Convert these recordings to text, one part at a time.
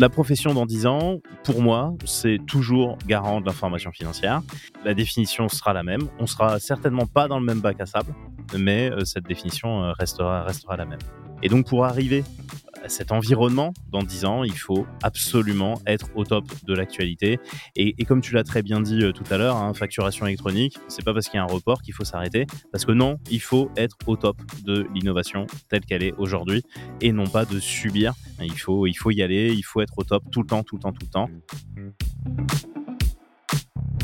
La profession dans 10 ans, pour moi, c'est toujours garant de l'information financière. La définition sera la même. On sera certainement pas dans le même bac à sable, mais euh, cette définition euh, restera, restera la même. Et donc pour arriver cet environnement dans 10 ans, il faut absolument être au top de l'actualité. Et, comme tu l'as très bien dit euh, tout à l'heure, hein, facturation électronique, c'est pas parce qu'il y a un report qu'il faut s'arrêter. Parce que non, il faut être au top de l'innovation telle qu'elle est aujourd'hui et non pas de subir. Il faut, il faut y aller, il faut être au top tout le temps, tout le temps, tout le temps.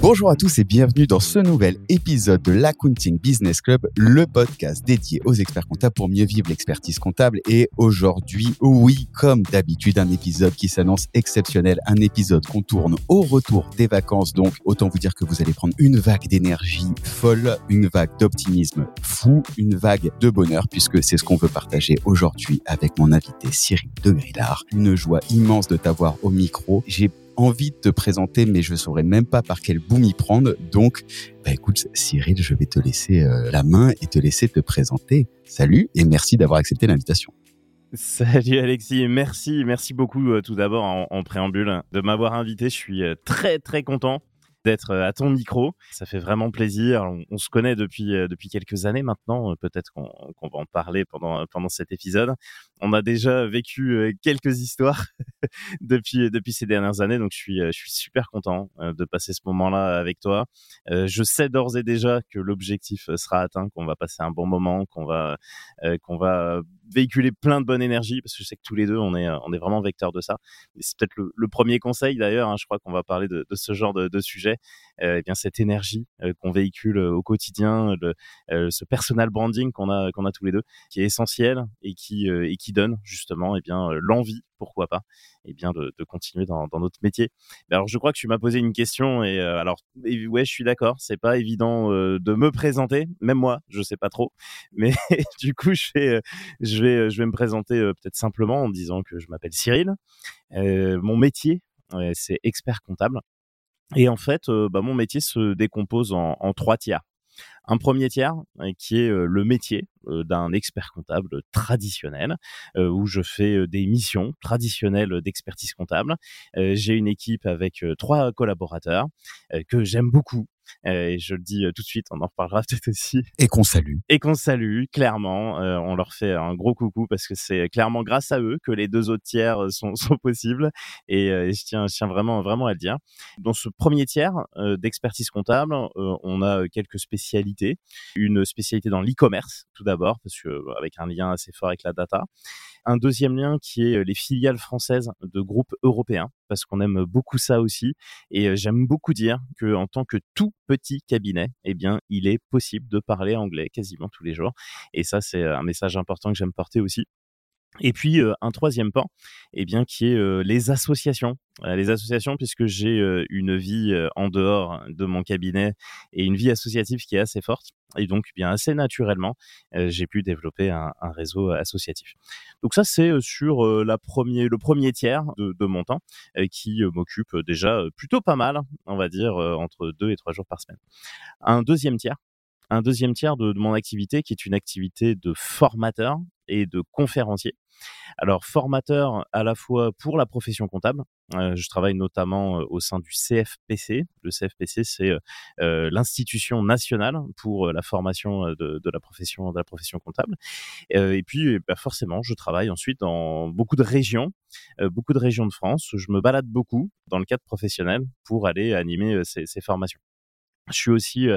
Bonjour à tous et bienvenue dans ce nouvel épisode de l'Accounting Business Club, le podcast dédié aux experts comptables pour mieux vivre l'expertise comptable. Et aujourd'hui, oui, comme d'habitude, un épisode qui s'annonce exceptionnel, un épisode qu'on tourne au retour des vacances. Donc, autant vous dire que vous allez prendre une vague d'énergie folle, une vague d'optimisme fou, une vague de bonheur, puisque c'est ce qu'on veut partager aujourd'hui avec mon invité Cyril de Grillard. Une joie immense de t'avoir au micro. Envie de te présenter, mais je ne saurais même pas par quel bout m'y prendre. Donc, bah écoute, Cyril, je vais te laisser euh, la main et te laisser te présenter. Salut et merci d'avoir accepté l'invitation. Salut Alexis, merci, merci beaucoup euh, tout d'abord en, préambule de m'avoir invité. Je suis euh, très très content d'être euh, à ton micro. Ça fait vraiment plaisir. On, se connaît depuis euh, depuis quelques années maintenant. Euh, peut-être qu'on va en parler pendant pendant cet épisode. On a déjà vécu quelques histoires depuis depuis ces dernières années. Donc je suis je suis super content de passer ce moment-là avec toi. Je sais d'ores et déjà que l'objectif sera atteint, qu'on va passer un bon moment, qu'on va qu'on va véhiculer plein de bonne énergie parce que je sais que tous les deux on est on est vraiment vecteurs de ça. C'est peut-être le, premier conseil d'ailleurs. Hein, je crois qu'on va parler de, ce genre de, de sujet euh, eh bien cette énergie euh, qu'on véhicule euh, au quotidien, ce personal branding qu'on a qu'on a tous les deux, qui est essentiel et qui et qui donne justement et eh bien l'envie pourquoi pas et eh bien de, continuer dans, notre métier. alors je crois que tu m'as posé une question et alors ouais je suis d'accord, c'est pas évident de me présenter, même moi je sais pas trop, mais du coup je vais je vais je vais me présenter peut-être simplement en disant que je m'appelle Cyril, mon métier c'est expert comptable. Et en fait, euh, bah, mon métier se décompose en, en trois tiers. Un premier tiers euh, qui est euh, le métier d'un expert comptable traditionnel, où je fais des missions traditionnelles d'expertise comptable. J'ai une équipe avec trois collaborateurs que j'aime beaucoup, et je le dis euh, tout de suite, on en reparlera peut-être aussi. Et qu'on salue. Et qu'on salue, clairement. Euh, on leur fait un gros coucou parce que c'est clairement grâce à eux que les deux autres tiers sont, sont possibles. Et, je, tiens, je tiens vraiment, vraiment à le dire. Dans ce premier tiers d'expertise comptable, on a quelques spécialités. Une spécialité dans l'e-commerce, tout d'abord, parce que avec un lien assez fort avec la data un deuxième lien qui est les filiales françaises de groupes européens, parce qu'on aime beaucoup ça aussi. Et j'aime beaucoup dire que en tant que tout petit cabinet, eh bien, il est possible de parler anglais quasiment tous les jours. Et ça, c'est un message important que j'aime porter aussi. Et puis un troisième pan, eh bien, qui est les associations. les associations, puisque j'ai une vie en dehors de mon cabinet et une vie associative qui est assez forte. Et donc, bien assez naturellement, j'ai pu développer un, réseau associatif. Donc ça, c'est sur la premier, le premier tiers de, de mon temps qui m'occupe déjà plutôt pas mal, on va dire, entre deux et trois jours par semaine. Un deuxième tiers, un deuxième tiers de, mon activité qui est une activité de formateur et de conférencier. Alors formateur à la fois pour la profession comptable, euh, je travaille notamment euh, au sein du CFPC. Le CFPC, c'est euh, l'institution nationale pour la formation de, la profession de la profession comptable. et puis, bah, forcément, je travaille ensuite dans beaucoup de régions, beaucoup de régions de France. Je me balade beaucoup dans le cadre professionnel pour aller animer ces formations. Je suis aussi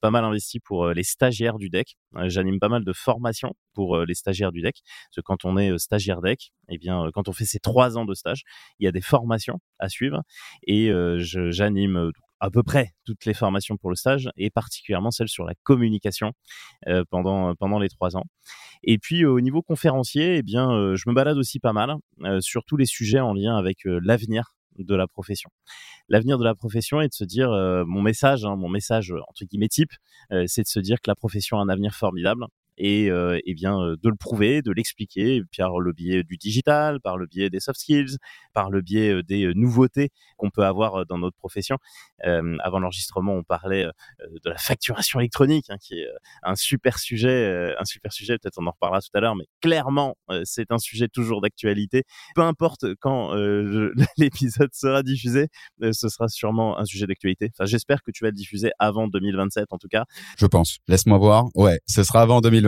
pas mal investi pour les stagiaires du DEC. J'anime pas mal de formations pour les stagiaires du DEC. Parce que quand on est stagiaire DEC, eh bien, quand on fait ces trois ans de stage, il y a des formations à suivre. Et j'anime à peu près toutes les formations pour le stage et particulièrement celles sur la communication pendant pendant les trois ans. Et puis au niveau conférencier, eh bien, je me balade aussi pas mal sur tous les sujets en lien avec l'avenir de la profession. L'avenir de la profession est de se dire, euh, mon message, hein, mon message entre guillemets type, euh, c'est de se dire que la profession a un avenir formidable et eh bien de le prouver, de l'expliquer par le biais du digital, par le biais des soft skills, par le biais des nouveautés qu'on peut avoir dans notre profession. avant l'enregistrement, on parlait de la facturation électronique, hein, qui est un super sujet, un super sujet. Peut-être on en reparlera tout à l'heure, mais clairement, c'est un sujet toujours d'actualité. Peu importe quand l'épisode sera diffusé, ce sera sûrement un sujet d'actualité. Enfin, j'espère que tu vas le diffuser avant 2027, en tout cas. Je pense. Laisse-moi voir. Ouais, ce sera avant 2027.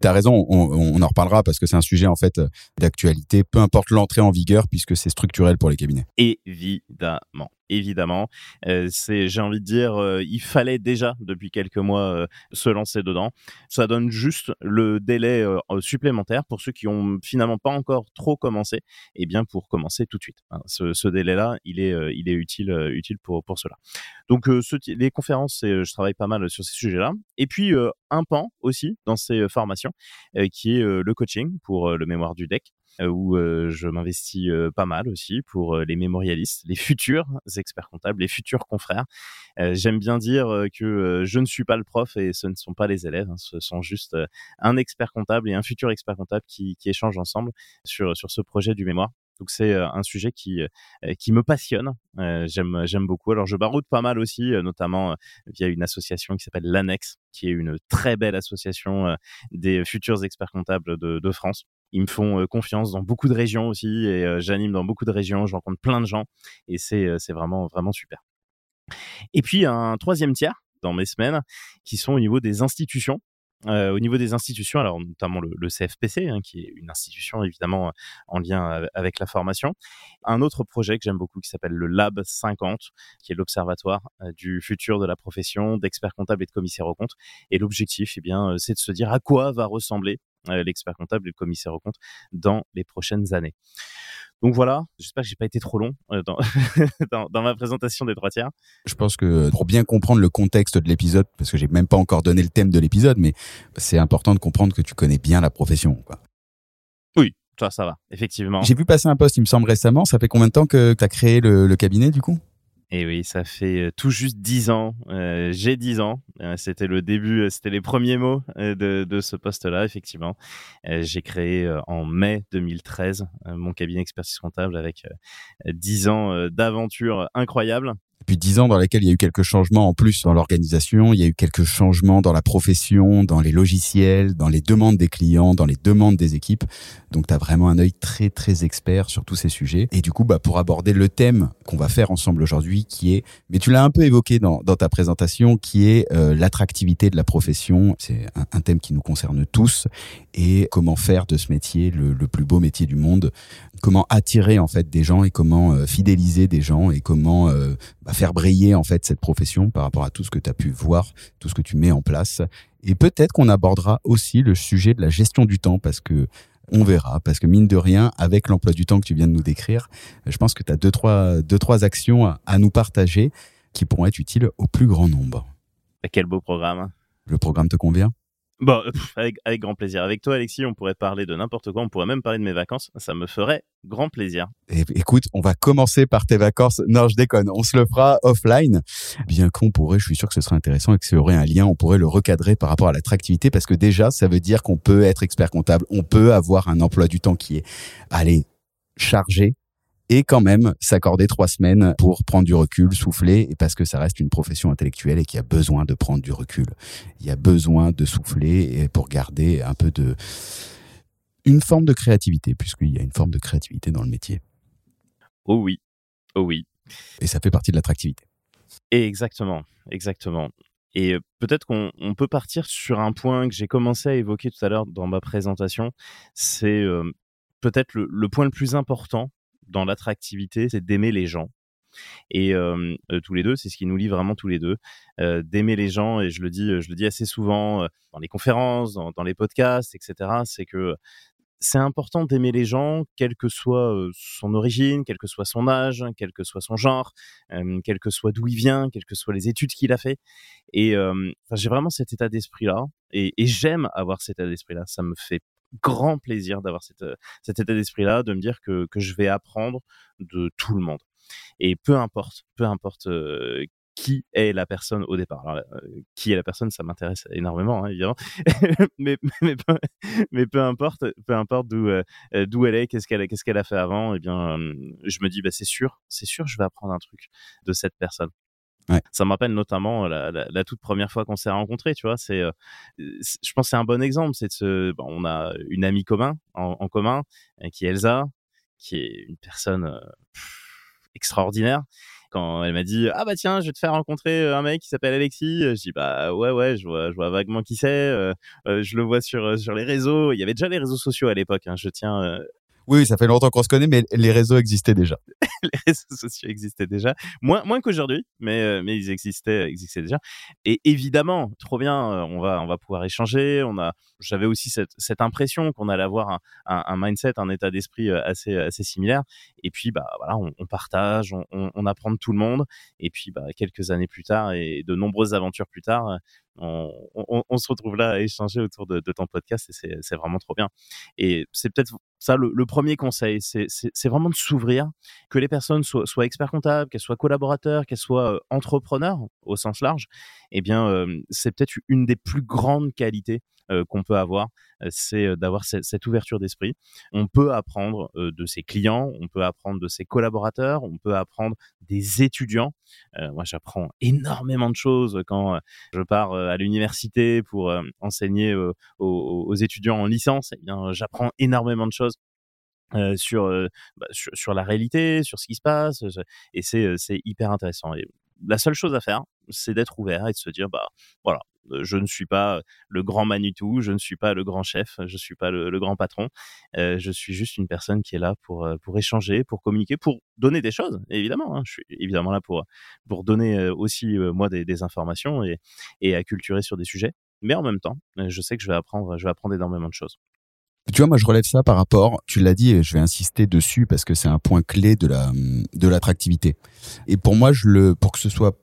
T'as raison, on, on, en reparlera parce que c'est un sujet en fait d'actualité, peu importe l'entrée en vigueur puisque c'est structurel pour les cabinets. Évidemment évidemment. Euh, c'est, j'ai envie de dire, euh, il fallait déjà depuis quelques mois euh, se lancer dedans. Ça donne juste le délai supplémentaire pour ceux qui ont finalement pas encore trop commencé, et eh bien pour commencer tout de suite. Hein. Ce, délai-là, il est, il est utile, utile pour pour cela. Donc les conférences, je travaille pas mal sur ces sujets-là. Et puis un pan aussi dans ces formations, qui est le coaching pour le mémoire du deck. Euh, où euh, je m'investis euh, pas mal aussi pour les mémorialistes, les futurs experts comptables, les futurs confrères. J'aime bien dire que je ne suis pas le prof et ce ne sont pas les élèves, hein, ce sont juste un expert comptable et un futur expert comptable qui, qui échangent ensemble sur, sur ce projet du mémoire. Donc c'est un sujet qui qui me passionne. j'aime j'aime beaucoup. Alors je baroude pas mal aussi, notamment via une association qui s'appelle l'Annex, qui est une très belle association des futurs experts comptables de, de France. Ils me font euh, confiance dans beaucoup de régions aussi et euh, j'anime dans beaucoup de régions. Je rencontre plein de gens et c'est euh, vraiment vraiment super. Et puis un troisième tiers dans mes semaines qui sont au niveau des institutions. au niveau des institutions, alors notamment le, CFPC, hein, qui est une institution évidemment en lien avec la formation. Un autre projet que j'aime beaucoup qui s'appelle le Lab 50, qui est l'observatoire du futur de la profession d'expert comptable et de commissaire aux comptes. Et l'objectif, eh bien, c'est de se dire à quoi va ressembler euh, l'expert comptable et le commissaire aux comptes dans les prochaines années. Donc voilà, j'espère que j'ai pas été trop long euh, dans, dans, ma présentation des trois tiers. Je pense que pour bien comprendre le contexte de l'épisode, parce que j'ai même pas encore donné le thème de l'épisode, mais c'est important de comprendre que tu connais bien la profession. Quoi. Oui, ça, ça va, effectivement. J'ai vu passer un poste, il me semble récemment. Ça fait combien de temps que tu as créé le cabinet du coup? Et oui, ça fait tout juste dix ans. Euh, j'ai dix ans. Euh, c'était le début, c'était les premiers mots de, ce poste-là, effectivement. j'ai créé en mai 2013 mon cabinet expertise comptable avec dix ans d'aventure incroyable depuis dix ans dans lesquels il y a eu quelques changements en plus dans l'organisation, il y a eu quelques changements dans la profession, dans les logiciels, dans les demandes des clients, dans les demandes des équipes. Donc tu as vraiment un œil très très expert sur tous ces sujets. Et du coup, bah, pour aborder le thème qu'on va faire ensemble aujourd'hui, qui est, mais tu l'as un peu évoqué dans, ta présentation, qui est euh, l'attractivité de la profession. C'est un, thème qui nous concerne tous. Et comment faire de ce métier le, le plus beau métier du monde? Comment attirer en fait des gens et comment euh, fidéliser des gens et comment euh, bah, faire briller en fait cette profession par rapport à tout ce que tu as pu voir, tout ce que tu mets en place. Et peut-être qu'on abordera aussi le sujet de la gestion du temps parce que on verra, parce que mine de rien, avec l'emploi du temps que tu viens de nous décrire, je pense que tu as deux trois, deux, trois actions à, nous partager qui pourront être utiles au plus grand nombre. Quel beau programme. Le programme te convient? Bon, avec, avec, grand plaisir. Avec toi, Alexis, on pourrait parler de n'importe quoi. On pourrait même parler de mes vacances. Ça me ferait grand plaisir. Et, écoute, on va commencer par tes vacances. Non, je déconne. On se le fera offline. Bien qu'on pourrait, je suis sûr que ce serait intéressant et que ça aurait un lien. On pourrait le recadrer par rapport à l'attractivité parce que déjà, ça veut dire qu'on peut être expert comptable. On peut avoir un emploi du temps qui est, allez, chargé, et quand même s'accorder trois semaines pour prendre du recul, souffler, et parce que ça reste une profession intellectuelle et qu'il y a besoin de prendre du recul. Il y a besoin de souffler et pour garder un peu de une forme de créativité, puisqu'il y a une forme de créativité dans le métier. Oh oui, oh oui. Et ça fait partie de l'attractivité. Exactement, exactement. Et peut-être qu'on peut partir sur un point que j'ai commencé à évoquer tout à l'heure dans ma présentation, c'est euh, peut-être le, point le plus important dans l'attractivité, c'est d'aimer les gens. Et euh, tous les deux, c'est ce qui nous lie vraiment tous les deux, euh, d'aimer les gens. Et je le dis, je le dis assez souvent euh, dans les conférences, dans, les podcasts, etc. C'est que c'est important d'aimer les gens, quelle que soit son origine, quel que soit son âge, quel que soit son genre, quel que soit d'où il vient, quelles que soient les études qu'il a fait. Et j'ai vraiment cet état d'esprit-là, et j'aime avoir cet état d'esprit-là. Ça me fait grand plaisir d'avoir euh, cet état d'esprit-là, de me dire que, que je vais apprendre de tout le monde. Et peu importe, peu importe euh, qui est la personne au départ. Alors, qui est la personne, ça m'intéresse énormément, hein, évidemment. mais, mais, peu, mais, peu, importe, peu importe d'où d'où elle est, qu'est-ce qu'elle qu'est-ce qu'elle a fait avant. Et eh bien, je me dis, bah, c'est sûr, c'est sûr, je vais apprendre un truc de cette personne. Ça me rappelle notamment la, la, toute première fois qu'on s'est rencontrés, tu vois. C'est, je pense, c'est un bon exemple. C'est ce, bon, on a une amie commun en, commun qui est Elsa, qui est une personne extraordinaire quand elle m'a dit ah bah tiens je vais te faire rencontrer un mec qui s'appelle Alexis je dis bah ouais ouais je vois je vois vaguement qui c'est euh, je le vois sur sur les réseaux il y avait déjà les réseaux sociaux à l'époque hein, je tiens oui, ça fait longtemps qu'on se connaît, mais les réseaux existaient déjà. les réseaux sociaux existaient déjà, moins moins qu'aujourd'hui, mais euh, mais ils existaient existaient déjà. Et évidemment, trop bien, euh, on va on va pouvoir échanger. On a, j'avais aussi cette cette impression qu'on allait avoir un, un, mindset, un état d'esprit euh, assez assez similaire. Et puis bah voilà, on, on partage, on, on, apprend de tout le monde. Et puis bah quelques années plus tard et de nombreuses aventures plus tard, on, se retrouve là à échanger autour de, ton podcast et c'est vraiment trop bien. Et c'est peut-être ça le, premier conseil, c'est vraiment de s'ouvrir, que les personnes soient, experts comptables, qu'elles soient collaborateurs, qu'elles soient euh, entrepreneurs au sens large. Eh bien, euh, c'est peut-être une des plus grandes qualités qu'on peut avoir, euh, c'est euh, d'avoir cette, ouverture d'esprit. On peut apprendre de ses clients, on peut apprendre de ses collaborateurs, on peut apprendre des étudiants. moi, j'apprends énormément de choses quand je pars à l'université pour enseigner aux, étudiants en licence. Eh bien, j'apprends énormément de choses. sur, bah, sur, sur la réalité, sur ce qui se passe, et c'est hyper intéressant. La seule chose à faire, c'est d'être ouvert et de se dire bah voilà, je ne suis pas le grand Manitou, je ne suis pas le grand chef, je suis pas le, grand patron. Je suis juste une personne qui est là pour pour échanger, pour communiquer, pour donner des choses. Évidemment, hein. je suis évidemment là pour pour donner aussi moi des, des, informations et et à culturer sur des sujets. Mais en même temps, je sais que je vais apprendre, je vais apprendre énormément de choses. Tu vois, moi, je relève ça par rapport, tu l'as dit et je vais insister dessus parce que c'est un point clé de la, de l'attractivité. Et pour moi, je le, pour que ce soit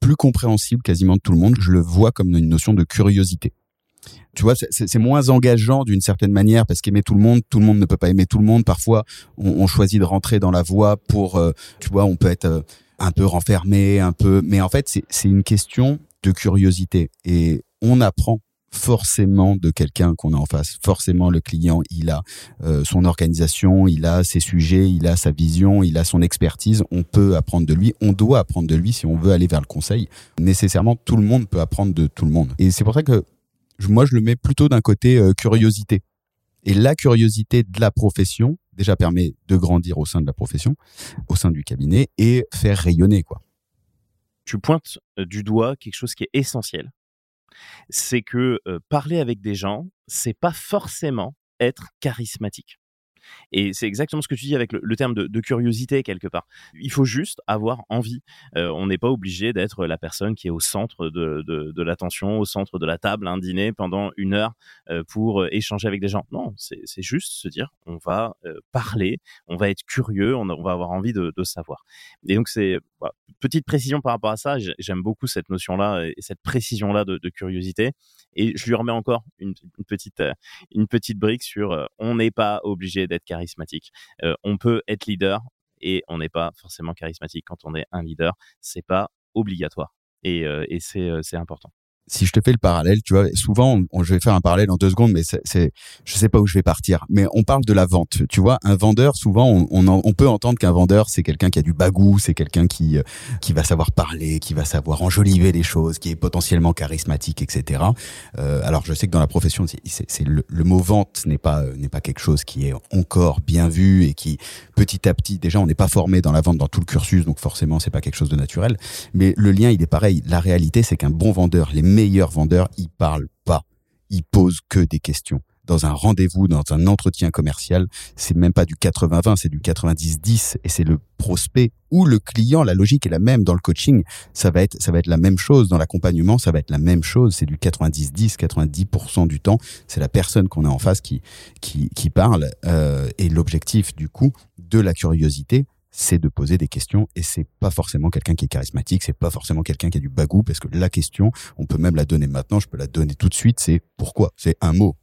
plus compréhensible quasiment de tout le monde, je le vois comme une notion de curiosité. Tu vois, c'est moins engageant d'une certaine manière parce qu'aimer tout le monde, tout le monde ne peut pas aimer tout le monde. Parfois, on, choisit de rentrer dans la voie pour, euh, tu vois, on peut être euh, un peu renfermé, un peu, mais en fait, c'est une question de curiosité et on apprend forcément de quelqu'un qu'on a en face. Forcément, le client, il a euh, son organisation, il a ses sujets, il a sa vision, il a son expertise. On peut apprendre de lui, on doit apprendre de lui si on veut aller vers le conseil. Nécessairement, tout le monde peut apprendre de tout le monde. Et c'est pour ça que moi, je le mets plutôt d'un côté euh, curiosité. Et la curiosité de la profession, déjà permet de grandir au sein de la profession, au sein du cabinet, et faire rayonner, quoi. Tu pointes euh, du doigt quelque chose qui est essentiel c'est que parler avec des gens, c'est pas forcément être charismatique. Et c'est exactement ce que tu dis avec le, terme de, curiosité quelque part. Il faut juste avoir envie. On n'est pas obligé d'être la personne qui est au centre de, l'attention, au centre de la table, un dîner pendant une heure pour échanger avec des gens. Non, c'est juste se dire, on va parler, on va être curieux, on, va avoir envie de, savoir. Et donc c'est bah, petite précision par rapport à ça. J'aime beaucoup cette notion-là et cette précision-là de, curiosité. Et je lui remets encore une, petite une petite brique sur on n'est pas obligé d'être charismatique. Euh, on peut être leader et on n'est pas forcément charismatique quand on est un leader. C'est pas obligatoire et, euh, et c'est euh, important si je te fais le parallèle, tu vois, souvent, je vais faire un parallèle en deux secondes, mais c'est, je sais pas où je vais partir. Mais on parle de la vente, tu vois. Un vendeur, souvent, on, on, peut entendre qu'un vendeur, c'est quelqu'un qui a du bagou, c'est quelqu'un qui qui va savoir parler, qui va savoir enjoliver les choses, qui est potentiellement charismatique, etc. Euh, alors, je sais que dans la profession, c'est, le, le, mot vente n'est pas n'est pas quelque chose qui est encore bien vu et qui petit à petit, déjà, on n'est pas formé dans la vente dans tout le cursus, donc forcément, c'est pas quelque chose de naturel. Mais le lien, il est pareil. La réalité, c'est qu'un bon vendeur, les meilleurs vendeurs, ils parlent pas. Ils posent que des questions. Dans un rendez-vous, dans un entretien commercial, c'est même pas du 80-20, c'est du 90-10 et c'est le prospect ou le client. La logique est la même dans le coaching. Ça va être, ça va être la même chose dans l'accompagnement. Ça va être la même chose. C'est du 90-10, 90% du temps. C'est la personne qu'on a en face qui, qui, qui parle. Euh, et l'objectif, du coup, de la curiosité, c'est de poser des questions et c'est pas forcément quelqu'un qui est charismatique, c'est pas forcément quelqu'un qui a du bagou parce que la question, on peut même la donner maintenant, je peux la donner tout de suite, c'est pourquoi, c'est un mot.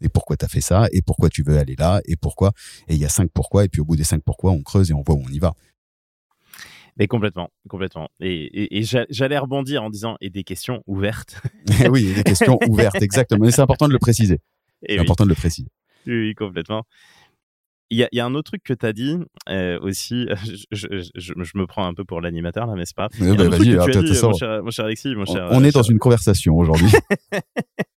Et pourquoi tu as fait ça? Et pourquoi tu veux aller là? Et pourquoi? Et il y a cinq pourquoi et puis au bout des cinq pourquoi, on creuse et on voit où on y va. Mais complètement, complètement. Et, et, j'allais rebondir en disant et des questions ouvertes. oui, des questions ouvertes, exactement. Mais c'est important de le préciser. C'est important de le préciser. Oui, complètement. Il y, a, y, a, un autre truc que tu as dit euh, aussi, je, je, je, me prends un peu pour l'animateur là, mais c'est pas. Bah, vas-y, mon, cher, mon cher Alexis, mon cher. On, est dans une conversation aujourd'hui.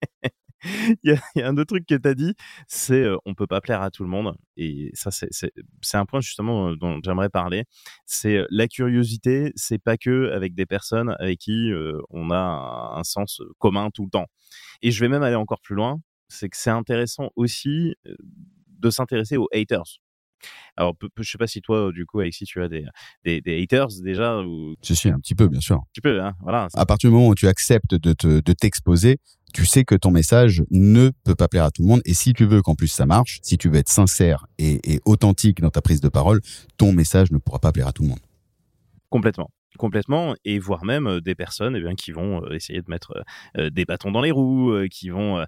il, y a, un autre truc que tu as dit, c'est euh, on peut pas plaire à tout le monde. Et ça, c'est un point justement euh, dont j'aimerais parler. C'est euh, la curiosité, c'est pas que avec des personnes avec qui on a un, un, sens commun tout le temps. Et je vais même aller encore plus loin, c'est que c'est intéressant aussi de s'intéresser aux haters. Alors, je sais pas si toi, du coup, Alexis, tu as des, des, des haters déjà ou... Je suis un petit peu, bien sûr. Un petit peu, hein, voilà. À partir du moment où tu acceptes de t'exposer, tu sais que ton message ne peut pas plaire à tout le monde. Et si tu veux qu'en plus ça marche, si tu veux être sincère et, et authentique dans ta prise de parole, ton message ne pourra pas plaire à tout le monde. Complètement complètement et voire même des personnes eh bien, qui vont essayer de mettre des bâtons dans les roues, qui vont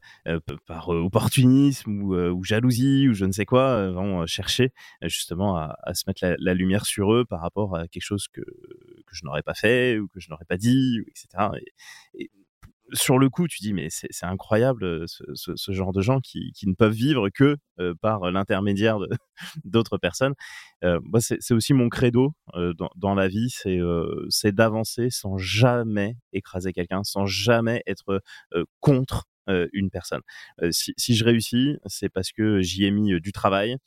par opportunisme ou, jalousie ou je ne sais quoi, vont chercher justement à, se mettre la, lumière sur eux par rapport à quelque chose que, je n'aurais pas fait ou que je n'aurais pas dit, etc. et sur le coup, tu dis, mais c'est incroyable euh, ce, genre de gens qui, ne peuvent vivre que euh, par l'intermédiaire d'autres personnes. Euh, moi, c'est aussi mon credo dans, la vie, c'est d'avancer sans jamais écraser quelqu'un, sans jamais être contre euh, une personne. Euh, si, je réussis, c'est parce que j'y ai mis euh, du travail,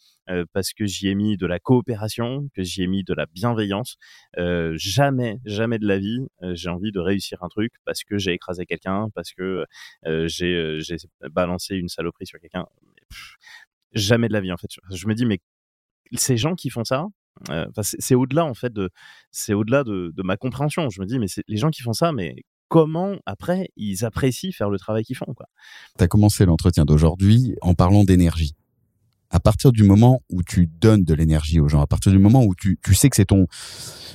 parce que j'y ai mis de la coopération, que j'y ai mis de la bienveillance. jamais, jamais de la vie, j'ai envie de réussir un truc parce que j'ai écrasé quelqu'un, parce que j'ai balancé une saloperie sur quelqu'un. Jamais de la vie en fait. Je me dis mais ces gens qui font ça, c'est au-delà en fait de c'est au-delà de, ma compréhension. Je me dis mais les gens qui font ça, mais comment après ils apprécient faire le travail qu'ils font. Tu as commencé l'entretien d'aujourd'hui en parlant d'énergie. À partir du moment où tu donnes de l'énergie aux gens, à partir du moment où tu, tu sais que c'est ton,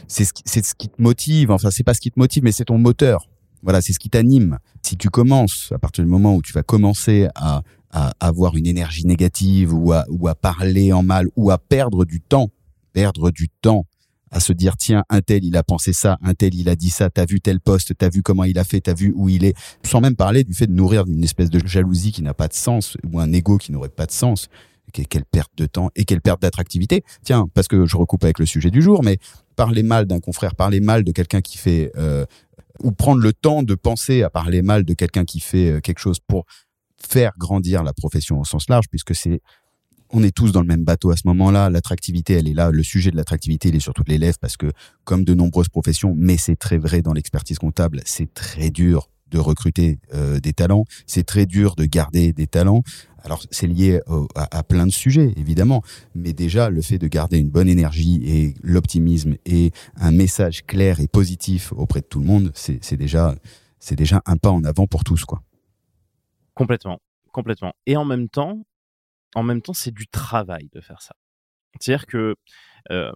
c'est ce, ce qui te motive, enfin c'est pas ce qui te motive, mais c'est ton moteur. Voilà, c'est ce qui t'anime. Si tu commences, à partir du moment où tu vas commencer à, à avoir une énergie négative ou à, ou à parler en mal ou à perdre du temps, perdre du temps à se dire tiens un tel il a pensé ça, un tel il a dit ça, t'as vu tel poste, t'as vu comment il a fait, t'as vu où il est, sans même parler du fait de nourrir une espèce de jalousie qui n'a pas de sens ou un ego qui n'aurait pas de sens. Quelle perte de temps et quelle perte d'attractivité. Tiens, parce que je recoupe avec le sujet du jour, mais parler mal d'un confrère, parler mal de quelqu'un qui fait euh, ou prendre le temps de penser à parler mal de quelqu'un qui fait euh, quelque chose pour faire grandir la profession au sens large, puisque c'est on est tous dans le même bateau à ce moment-là. L'attractivité, elle est là. Le sujet de l'attractivité, il est sur toutes les lèvres parce que, comme de nombreuses professions, mais c'est très vrai dans l'expertise comptable, c'est très dur de recruter euh, des talents. C'est très dur de garder des talents. Alors, c'est lié à, plein de sujets, évidemment. Mais déjà, le fait de garder une bonne énergie et l'optimisme et un message clair et positif auprès de tout le monde, c'est déjà, c'est déjà un pas en avant pour tous, quoi. Complètement, complètement. Et en même temps, en même temps, c'est du travail de faire ça. C'est-à-dire que, euh,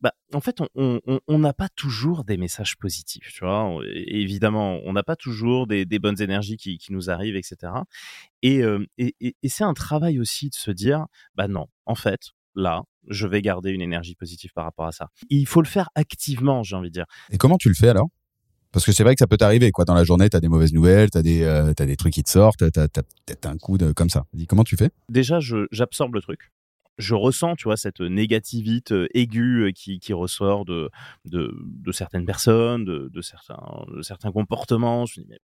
bah, en fait, on n'a pas toujours des messages positifs, tu vois. évidemment, on n'a pas toujours des, bonnes énergies qui, nous arrivent, etc. Et, et, c'est un travail aussi de se dire, bah non, en fait, là, je vais garder une énergie positive par rapport à ça. il faut le faire activement, j'ai envie de dire. Et comment tu le fais alors? Parce que c'est vrai que ça peut t'arriver, quoi. Dans la journée, t'as des mauvaises nouvelles, t'as des, euh, as des trucs qui te sortent, t'as, t'as un coup de, comme ça. Dis, comment tu fais? Déjà, j'absorbe le truc. Je ressens, tu vois, cette négativité euh, aiguë euh, qui, qui ressort de, de, certaines personnes, de, de, certains, certains comportements. Je me dis, mais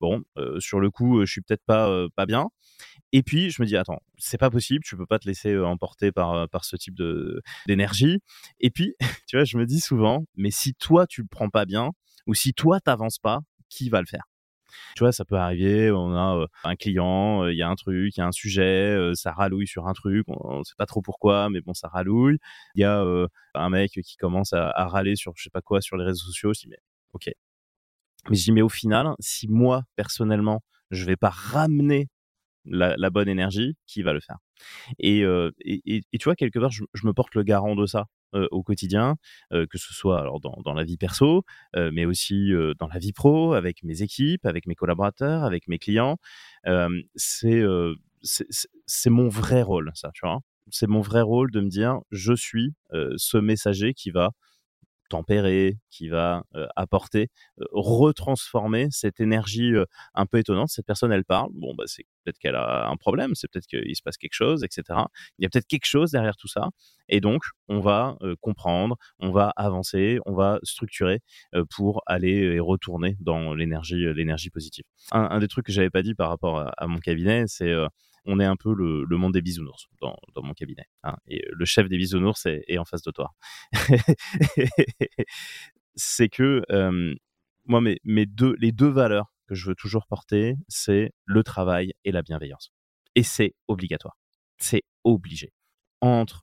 bon, sur le coup, je suis peut-être pas, pas bien. Et puis, je me dis, attends, c'est pas possible, tu peux pas te laisser emporter par, par ce type d'énergie. Et puis, tu vois, je me dis souvent, mais si toi, tu le prends pas bien, ou si toi t'avances pas, qui va le faire? Tu vois, ça peut arriver, on a un client, il y a un truc, il y a un sujet, ça râlouille sur un truc, on ne sait pas trop pourquoi, mais bon, ça râlouille. Il y a un mec qui commence à, râler sur je sais pas quoi sur les réseaux sociaux, je dis mais ok. Mais je dis mais au final, si moi personnellement, je vais pas ramener la, bonne énergie, qui va le faire et, et, tu vois, quelque part, je me porte le garant de ça. Euh, au quotidien, euh, que ce soit alors dans, dans la vie perso, euh, mais aussi dans la vie pro, avec mes équipes, avec mes collaborateurs, avec mes clients. c'est c'est mon vrai rôle, ça, tu vois. C'est mon vrai rôle de me dire, je suis ce messager qui va tempérer, qui va apporter, retransformer cette énergie un peu étonnante. Cette personne, elle parle. Bon, bah, c'est peut-être qu'elle a un problème, c'est peut-être qu'il se passe quelque chose, etc. Il y a peut-être quelque chose derrière tout ça. Et donc, on va comprendre, on va avancer, on va structurer pour aller et retourner dans l'énergie, l'énergie positive. Un, des trucs que j'avais pas dit par rapport à, mon cabinet, c'est on est un peu le, monde des bisounours dans, mon cabinet. Hein. et le chef des bisounours est, en face de toi. c'est que moi, mes, deux, les deux valeurs que je veux toujours porter, c'est le travail et la bienveillance. Et c'est obligatoire. C'est obligé. Entre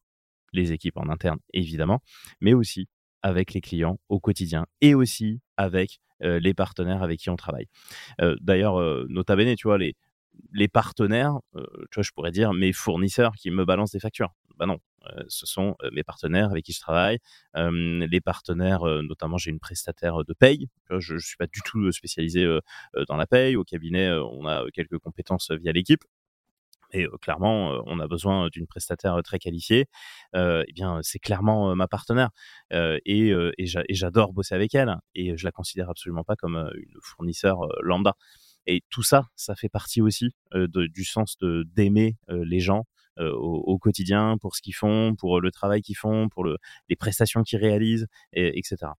les équipes en interne, évidemment, mais aussi avec les clients au quotidien et aussi avec les partenaires avec qui on travaille. D'ailleurs, nota bene, tu vois, les, les partenaires, tu vois, je pourrais dire mes fournisseurs qui me balancent des factures. Bah non, ce sont mes partenaires avec qui je travaille. les partenaires, notamment, j'ai une prestataire de paye. Je ne suis pas du tout spécialisé dans la paye. Au cabinet, on a quelques compétences via l'équipe. Et clairement, on a besoin d'une prestataire très qualifiée. eh bien, c'est clairement ma partenaire. et, et j'adore bosser avec elle. Et je la considère absolument pas comme une fournisseur lambda. Et tout ça, ça fait partie aussi du sens d'aimer les gens au, quotidien pour ce qu'ils font, pour le travail qu'ils font, pour le, les prestations qu'ils réalisent, et, etc.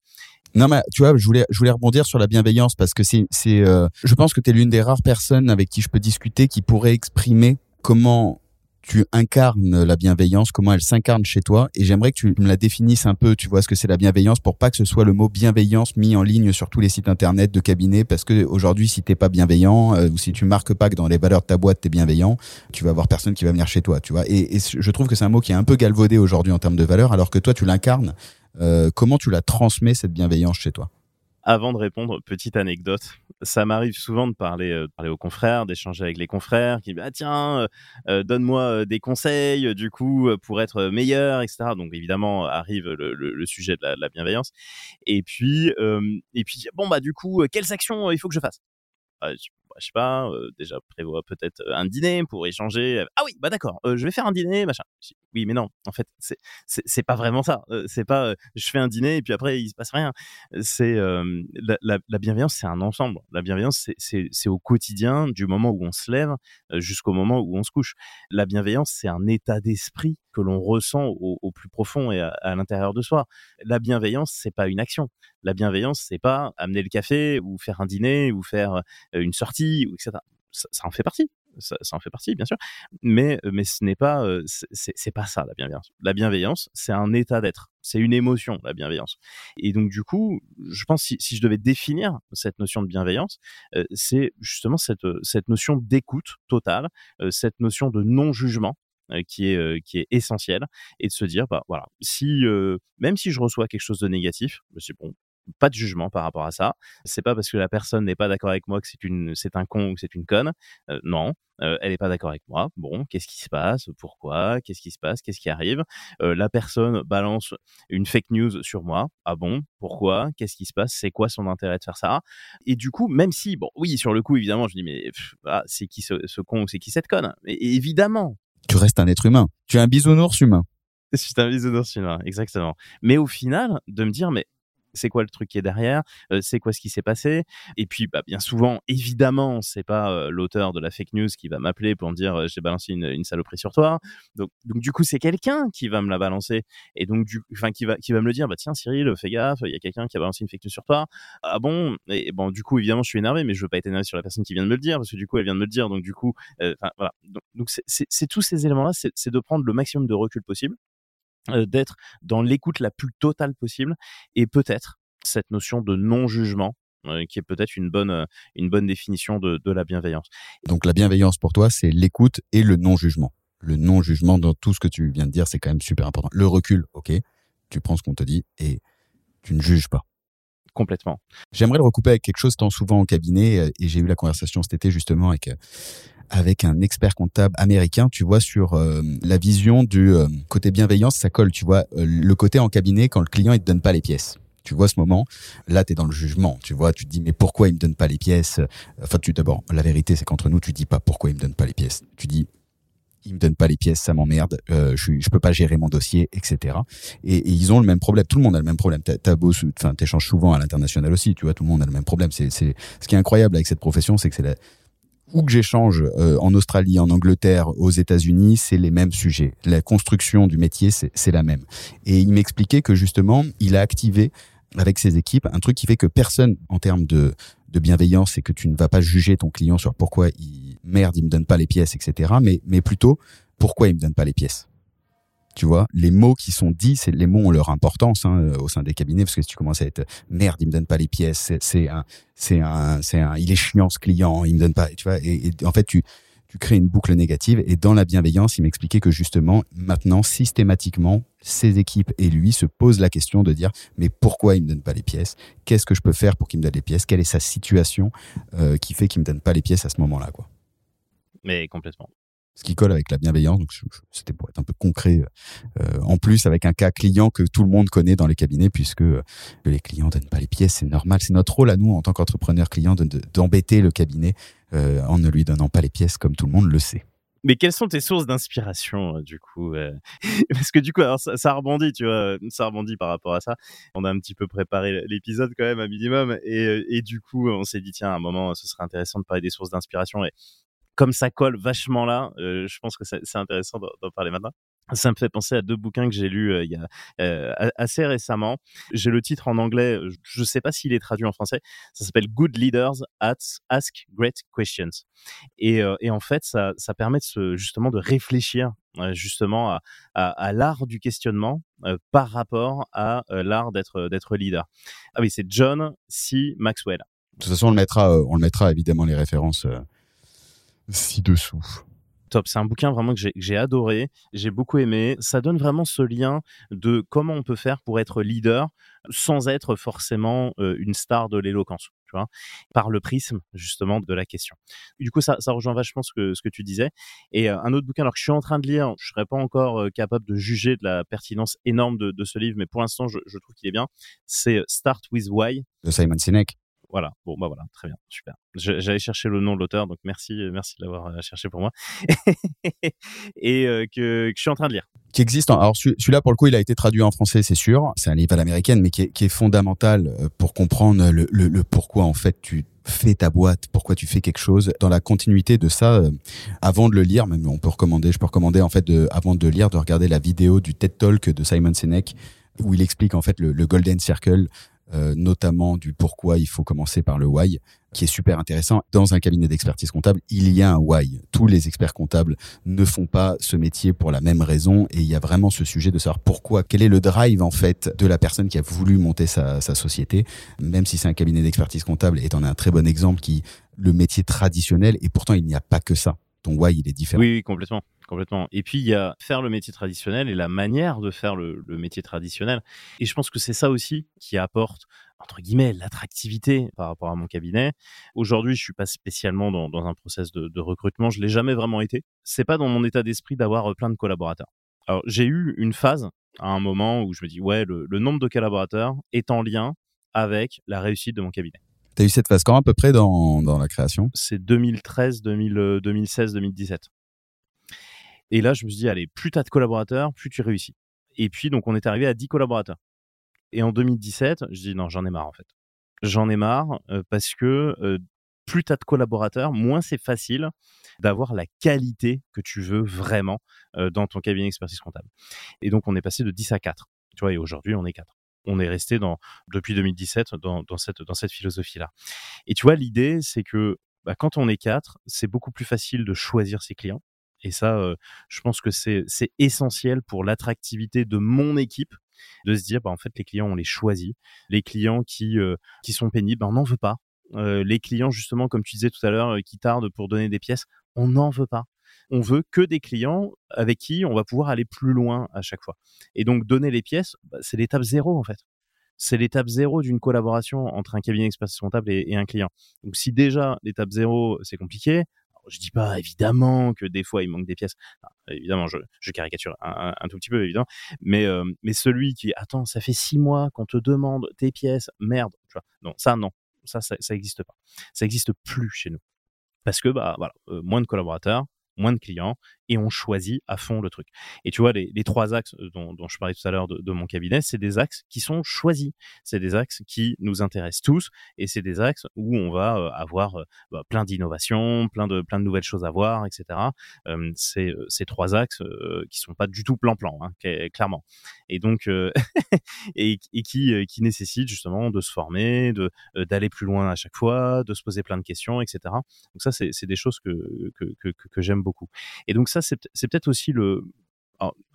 Non, mais tu vois, je voulais, je voulais rebondir sur la bienveillance parce que c'est, c'est, je pense que tu es l'une des rares personnes avec qui je peux discuter qui pourrait exprimer comment tu incarnes la bienveillance, comment elle s'incarne chez toi. Et j'aimerais que tu me la définisses un peu, tu vois, ce que c'est la bienveillance, pour pas que ce soit le mot bienveillance mis en ligne sur tous les sites internet de cabinet, parce que aujourd'hui, si t'es pas bienveillant, euh, ou si tu marques pas que dans les valeurs de ta boîte, t'es bienveillant, tu vas avoir personne qui va venir chez toi, tu vois. Et, je trouve que c'est un mot qui est un peu galvaudé aujourd'hui en termes de valeurs, alors que toi, tu l'incarnes. Euh, comment tu la transmets, cette bienveillance chez toi? Avant de répondre, petite anecdote. Ça m'arrive souvent de parler, euh, parler aux confrères, d'échanger avec les confrères qui disent ah, tiens, euh, euh, donne-moi des conseils du coup pour être meilleur, etc. Donc évidemment arrive le, sujet de la, bienveillance. Et puis, et puis bon bah du coup, quelles actions il faut que je fasse? Bah, bah, je sais pas, déjà prévoit peut-être un dîner pour échanger. Ah oui, bah d'accord, je vais faire un dîner, machin. Oui, mais non, en fait, c'est pas vraiment ça. c'est pas je fais un dîner et puis après il se passe rien. C'est la, la, bienveillance, c'est un ensemble. La bienveillance, c'est au quotidien, du moment où on se lève jusqu'au moment où on se couche. La bienveillance, c'est un état d'esprit que l'on ressent au, plus profond et à, à l'intérieur de soi. La bienveillance, c'est pas une action. La bienveillance, c'est pas amener le café ou faire un dîner ou faire une sortie etc. Ça, en fait partie. Ça, en fait partie, bien sûr. Mais, mais ce n'est pas, c'est pas ça la bienveillance. La bienveillance, c'est un état d'être. C'est une émotion, la bienveillance. Et donc, du coup, je pense si, si je devais définir cette notion de bienveillance, c'est justement cette, cette notion d'écoute totale, cette notion de non-jugement qui est qui est essentielle et de se dire bah voilà si même si je reçois quelque chose de négatif bah, c'est bon pas de jugement par rapport à ça. C'est pas parce que la personne n'est pas d'accord avec moi que c'est une, c'est un con ou que c'est une conne. Euh, non, euh, elle n'est pas d'accord avec moi. Bon, qu'est-ce qui se passe? Pourquoi? Qu'est-ce qui se passe? Qu'est-ce qui arrive? Euh, La personne balance une fake news sur moi. Ah bon? Pourquoi? Qu'est-ce qui se passe? C'est quoi son intérêt de faire ça? Et du coup, même si, bon, oui, sur le coup, évidemment, je dis mais ah, c'est qui ce, con ou c'est qui cette conne? Mais évidemment. Tu restes un être humain. Tu es un bisounours humain. Je suis un bisounours humain, exactement. Mais au final, de me dire mais c'est quoi le truc qui est derrière, c'est quoi ce qui s'est passé? Et puis, bah, bien souvent, évidemment, c'est pas l'auteur de la fake news qui va m'appeler pour me dire j'ai balancé une, saloperie sur toi. Donc, du coup, c'est quelqu'un qui va me la balancer et donc du, enfin, qui va, va me le dire bah tiens Cyril, fais gaffe, il y a quelqu'un qui a balancé une fake news sur toi. Ah bon? Bon, du coup, évidemment, je suis énervé, mais je veux pas être énervé sur la personne qui vient de me le dire parce que du coup, elle vient de me le dire. Donc du coup, voilà. Donc, c'est tous ces éléments-là, c'est de prendre le maximum de recul possible euh, d'être dans l'écoute la plus totale possible et peut-être cette notion de non-jugement euh, qui est peut-être une bonne, euh, une bonne définition de, de, la bienveillance. Donc la bienveillance pour toi, c'est l'écoute et le non-jugement. Le non-jugement dans tout ce que tu viens de dire, c'est quand même super important. Le recul, ok, tu prends ce qu'on te dit et tu ne juges pas. Complètement. J'aimerais le recouper avec quelque chose tant souvent au cabinet et j'ai eu la conversation cet été justement avec avec un expert comptable américain, tu vois, sur euh, la vision du euh, côté bienveillance, ça colle, tu vois, euh, le côté en cabinet quand le client il te donne pas les pièces. Tu vois ce moment, là tu es dans le jugement, tu vois, tu te dis mais pourquoi il me donne pas les pièces? Enfin tu d'abord la vérité c'est qu'entre nous tu dis pas pourquoi il me donne pas les pièces. Tu dis il me donne pas les pièces, ça m'emmerde, euh, je, je peux pas gérer mon dossier, etc. Et, ils ont le même problème. Tout le monde a le même problème. T'as beau, enfin, t'échanges souvent à l'international aussi, tu vois, tout le monde a le même problème. C'est, c'est, ce qui est incroyable avec cette profession, c'est que c'est la, où que j'échange euh, en Australie, en Angleterre, aux États-Unis, c'est les mêmes sujets. La construction du métier, c'est la même. Et il m'expliquait que justement, il a activé avec ses équipes un truc qui fait que personne, en termes de, de bienveillance, c'est que tu ne vas pas juger ton client sur pourquoi il merde, il me donne pas les pièces, etc. Mais, mais plutôt pourquoi il me donne pas les pièces. Tu vois, les mots qui sont dits, c'est les mots ont leur importance hein, euh, au sein des cabinets parce que si tu commences à être merde, il me donne pas les pièces, c'est un, c'est un, c'est un, il est chiant ce client, il me donne pas, tu vois, et, en fait tu tu crées une boucle négative et dans la bienveillance, il m'expliquait que justement maintenant systématiquement ses équipes et lui se posent la question de dire mais pourquoi il me donne pas les pièces? Qu'est-ce que je peux faire pour qu'il me donne les pièces? Quelle est sa situation euh, qui fait qu'il me donne pas les pièces à ce moment-là quoi? Mais complètement ce qui colle avec la bienveillance. C'était pour être un peu concret. Euh, en plus, avec un cas client que tout le monde connaît dans les cabinets, puisque euh, les clients donnent pas les pièces, c'est normal. C'est notre rôle à nous, en tant qu'entrepreneur client, d'embêter le cabinet euh, en ne lui donnant pas les pièces, comme tout le monde le sait. Mais quelles sont tes sources d'inspiration, du coup Parce que du coup, ça, rebondit, tu vois, ça rebondit par rapport à ça. On a un petit peu préparé l'épisode quand même, un minimum. Et, et du coup, on s'est dit, tiens, à un moment, ce serait intéressant de parler des sources d'inspiration. Et comme ça colle vachement là, euh, je pense que c'est intéressant d'en parler maintenant. Ça me fait penser à deux bouquins que j'ai lus euh, il y a euh, assez récemment. J'ai le titre en anglais, je ne sais pas s'il est traduit en français. Ça s'appelle Good Leaders Ask Great Questions. Et, en fait, ça, permet justement de réfléchir justement à, l'art du questionnement par rapport à l'art d'être leader. Ah oui, c'est John C. Maxwell. De toute façon, on on le mettra évidemment les références ci-dessous. Top, c'est un bouquin vraiment que j'ai adoré, j'ai beaucoup aimé. Ça donne vraiment ce lien de comment on peut faire pour être leader sans être forcément euh, une star de l'éloquence, tu vois, par le prisme justement de la question. Du coup, ça, ça rejoint vachement ce que, ce que tu disais. Et euh, un autre bouquin, alors que je suis en train de lire, je serais pas encore euh, capable de juger de la pertinence énorme de, de ce livre, mais pour l'instant, je, je trouve qu'il est bien. C'est Start with Why de Simon Sinek. Voilà. Bon, bah voilà, très bien, super. J'allais chercher le nom de l'auteur, donc merci, euh, merci de l'avoir euh, cherché pour moi. et euh, que, je suis en train de lire. Qui existe. Alors celui-là, pour le coup, il a été traduit en français, c'est sûr. C'est un livre à l'américaine, mais qui est, fondamental pour comprendre le, pourquoi en fait tu fais ta boîte, pourquoi tu fais quelque chose. Dans la continuité de ça, avant de le lire, même on peut recommander, je peux recommander en fait avant de lire, de regarder la vidéo du TED Talk de Simon Sinek où il explique en fait le Golden Circle, euh, notamment du pourquoi il faut commencer par le why, qui est super intéressant. Dans un cabinet d'expertise comptable, il y a un why. Tous les experts comptables ne font pas ce métier pour la même raison et il y a vraiment ce sujet de savoir pourquoi, quel est le drive en fait de la personne qui a voulu monter sa, sa société, même si c'est un cabinet d'expertise comptable et en un très bon exemple qui le métier traditionnel et pourtant il n'y a pas que ça. Ton why il est différent. Oui complètement complètement. Et puis, il y a faire le métier traditionnel et la manière de faire le, métier traditionnel. Et je pense que c'est ça aussi qui apporte, entre guillemets, l'attractivité par rapport à mon cabinet. Aujourd'hui, je suis pas spécialement dans, un process de, recrutement. Je l'ai jamais vraiment été. C'est pas dans mon état d'esprit d'avoir euh, plein de collaborateurs. Alors, j'ai eu une phase à un moment où je me dis, ouais, le, nombre de collaborateurs est en lien avec la réussite de mon cabinet. Tu as eu cette phase quand à peu près dans, dans la création? C'est 2013, 2016, 2017. Et là, je me suis dit, allez, plus tu as de collaborateurs, plus tu réussis. Et puis, donc, on est arrivé à 10 collaborateurs. Et en 2017, je dis, non, j'en ai marre, en fait. J'en ai marre euh, parce que euh, plus tu as de collaborateurs, moins c'est facile d'avoir la qualité que tu veux vraiment euh, dans ton cabinet d'expertise comptable. Et donc, on est passé de 10 à 4. Tu vois, et aujourd'hui, on est 4 on est resté depuis 2017 dans, cette, dans cette philosophie-là. Et tu vois, l'idée, c'est que bah, quand on est quatre, c'est beaucoup plus facile de choisir ses clients. Et ça, je pense que c'est essentiel pour l'attractivité de mon équipe de se dire, bah, en fait, les clients, on les choisit. Les clients qui, qui sont pénibles, bah, on n'en veut pas. les clients, justement, comme tu disais tout à l'heure, qui tardent pour donner des pièces, on n'en veut pas. On veut que des clients avec qui on va pouvoir aller plus loin à chaque fois. Et donc, donner les pièces, bah, c'est l'étape zéro, en fait c'est l'étape zéro d'une collaboration entre un cabinet d'expertise comptable et, un client. Donc si déjà l'étape zéro c'est compliqué, je dis pas évidemment que des fois il manque des pièces. évidemment, je, caricature un, tout petit peu évidemment, mais euh, mais celui qui attends, ça fait six mois qu'on te demande tes pièces, merde. Tu vois, non, ça non, ça ça n'existe pas. Ça n'existe plus chez nous parce que bah voilà, euh, moins de collaborateurs, moins de clients et on choisit à fond le truc. Et tu vois, les, trois axes dont, je parlais tout à l'heure de, mon cabinet, c'est des axes qui sont choisis. C'est des axes qui nous intéressent tous et c'est des axes où on va avoir bah, plein d'innovations, plein de, plein de nouvelles choses à voir, etc. c'est ces trois axes qui sont pas du tout plan-plan, hein, clairement. Et donc, et, et, qui, qui nécessitent justement de se former, de d'aller plus loin à chaque fois, de se poser plein de questions, etc. Donc ça, c'est des choses que, que, que, que j'aime beaucoup. Et donc ça, c'est peut-être aussi le,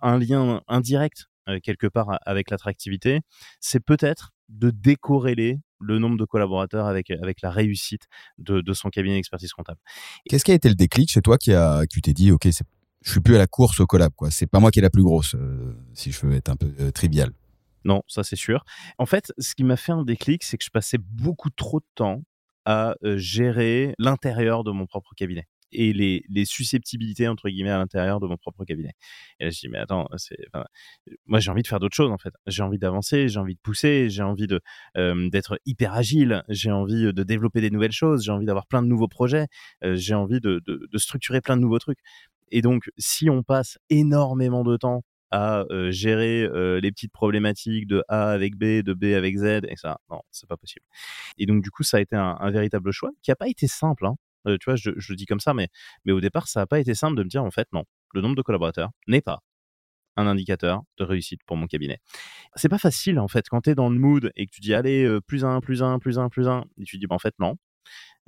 un lien indirect quelque part avec l'attractivité, c'est peut-être de décorréler le nombre de collaborateurs avec, avec la réussite de, de son cabinet d'expertise comptable. Qu'est-ce qui a été le déclic chez toi qui a, tu t'es dit, OK, je suis plus à la course au collab, quoi. C'est pas moi qui est la plus grosse, si je veux être un peu trivial. Non, ça c'est sûr. En fait, ce qui m'a fait un déclic, c'est que je passais beaucoup trop de temps à gérer l'intérieur de mon propre cabinet et les, susceptibilités entre guillemets à l'intérieur de mon propre cabinet. Et là, je dis mais attends, moi j'ai envie de faire d'autres choses en fait. J'ai envie d'avancer, j'ai envie de pousser, j'ai envie de d'être hyper agile, j'ai envie de développer des nouvelles choses, j'ai envie d'avoir plein de nouveaux projets, j'ai envie de, structurer plein de nouveaux trucs. Et donc, si on passe énormément de temps à gérer les petites problématiques de A avec B, de B avec Z, et ça, non, c'est pas possible. Et donc, du coup, ça a été un, véritable choix qui a pas été simple. Hein. Euh, tu vois, je, le dis comme ça, mais, mais au départ, ça n'a pas été simple de me dire, en fait, non, le nombre de collaborateurs n'est pas un indicateur de réussite pour mon cabinet. C'est pas facile, en fait, quand tu es dans le mood et que tu dis, allez, euh, plus un, plus un, plus un, plus un, et tu dis, bah, en fait, non,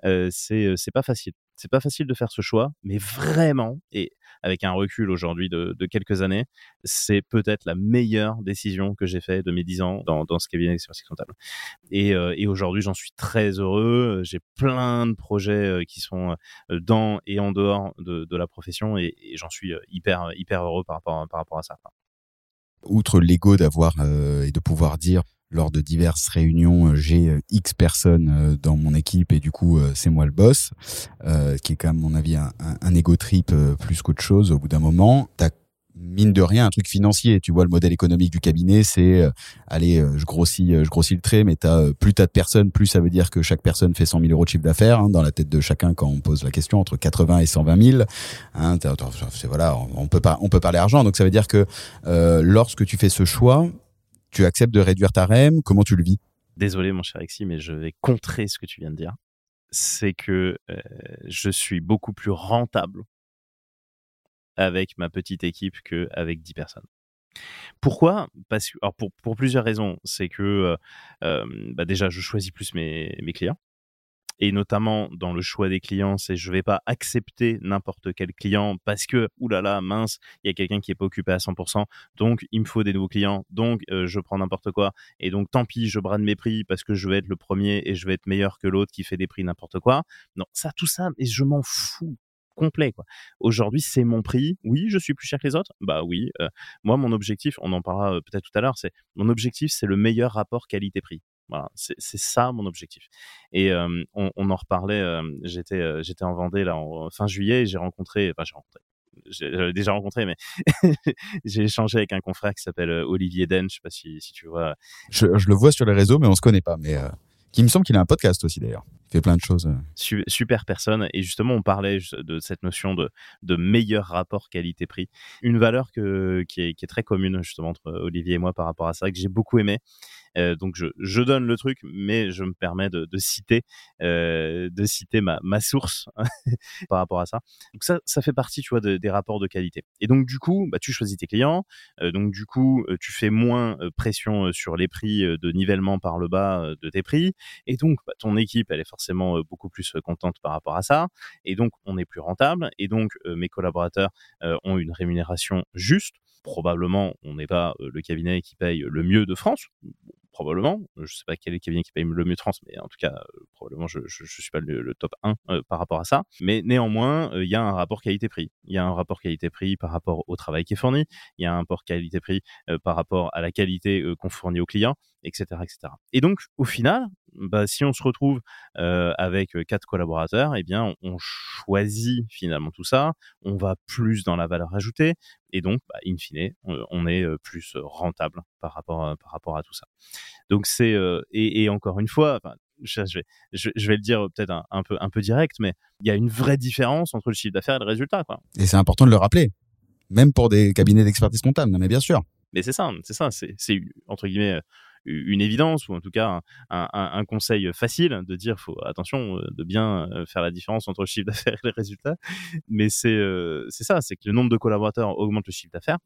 euh, c'est pas facile. C'est pas facile de faire ce choix, mais vraiment, et avec un recul aujourd'hui de, quelques années, c'est peut-être la meilleure décision que j'ai faite de mes 10 ans dans, ce cabinet d'expertise comptable. Et, euh, et aujourd'hui, j'en suis très heureux. J'ai plein de projets euh, qui sont euh, dans et en dehors de, la profession et, j'en suis hyper, hyper heureux par rapport, par rapport à ça. Outre l'ego d'avoir et de pouvoir dire lors de diverses réunions, euh, j'ai euh, X personnes euh, dans mon équipe et du coup, c'est moi le boss, qui est quand même, à mon avis, un, un, ego trip plus qu'autre chose. Au bout d'un moment, t'as mine de rien un truc financier. Tu vois, le modèle économique du cabinet, c'est allez, je grossis, je grossis le trait, mais t'as plus t'as de personnes, plus ça veut dire que chaque personne fait 100 000 euros de chiffre d'affaires hein, dans la tête de chacun quand on pose la question entre 80 et 120 000. Hein, voilà, on peut pas, on peut parler argent. Donc ça veut dire que lorsque tu fais ce choix, tu acceptes de réduire ta REM Comment tu le vis? Désolé, mon cher Alexis, mais je vais contrer ce que tu viens de dire. C'est que euh, je suis beaucoup plus rentable avec ma petite équipe qu'avec 10 personnes. Pourquoi? Parce que, alors pour, plusieurs raisons. C'est que euh, euh, bah déjà, je choisis plus mes clients et notamment dans le choix des clients, c'est je vais pas accepter n'importe quel client parce que oulala mince, il y a quelqu'un qui est pas occupé à 100%, donc il me faut des nouveaux clients, donc euh, je prends n'importe quoi et donc tant pis, je brade mes prix parce que je vais être le premier et je vais être meilleur que l'autre qui fait des prix n'importe quoi. Non, ça tout ça et je m'en fous complet quoi. Aujourd'hui, c'est mon prix. Oui, je suis plus cher que les autres? Bah oui. Euh, moi, mon objectif, on en parlera euh, peut-être tout à l'heure, c'est mon objectif, c'est le meilleur rapport qualité-prix. Voilà, c'est ça mon objectif. Et on, en reparlait. j'étais j'étais en Vendée là en fin juillet. J'ai rencontré, enfin j'ai rencontré, j'ai déjà rencontré, mais j'ai échangé avec un confrère qui s'appelle Olivier Den. Je sais pas si, si tu vois. Je, je, le vois sur les réseaux, mais on se connaît pas. Mais qui me semble qu'il a un podcast aussi d'ailleurs. Il fait plein de choses. Super personne. Et justement, on parlait de cette notion de, de meilleur rapport qualité-prix. Une valeur que, qui, est, très commune justement entre Olivier et moi par rapport à ça, que j'ai beaucoup aimé. Euh, donc je, donne le truc, mais je me permets de, citer, euh, de citer ma, source par rapport à ça. Donc ça, ça fait partie, tu vois, des rapports de qualité. Et donc du coup, bah, tu choisis tes clients. Euh, donc du coup, euh, tu fais moins euh, pression sur les prix de nivellement par le bas de tes prix. Et donc, bah, ton équipe, elle est forcément beaucoup plus contente par rapport à ça. Et donc, on est plus rentable. Et donc, mes collaborateurs ont une rémunération juste probablement on n'est pas le cabinet qui paye le mieux de France probablement. Je ne sais pas quel est le cabinet qui paye le mieux trans, mais en tout cas, euh, probablement, je ne suis pas le, top 1 euh, par rapport à ça. Mais néanmoins, euh, il y a un rapport qualité-prix. Il y a un rapport qualité-prix par rapport au travail qui est fourni. Il y a un rapport qualité-prix par rapport à la qualité qu'on fournit aux clients, etc., etc. Et donc, au final, bah, si on se retrouve avec quatre collaborateurs, eh bien, on, choisit finalement tout ça. On va plus dans la valeur ajoutée et donc, bah, in fine, on, est plus rentable par rapport à tout ça. Donc c'est et, et, encore une fois, je, vais, je, vais le dire peut-être un, peu, un peu direct, mais il y a une vraie différence entre le chiffre d'affaires et le résultat. Quoi. Et c'est important de le rappeler, même pour des cabinets d'expertise comptable, mais bien sûr. Mais c'est ça, c'est ça, c'est entre guillemets une évidence ou en tout cas un, conseil facile de dire faut attention euh, de bien euh, faire la différence entre le chiffre d'affaires et les résultats mais c'est euh, c'est ça c'est que le nombre de collaborateurs augmente le chiffre d'affaires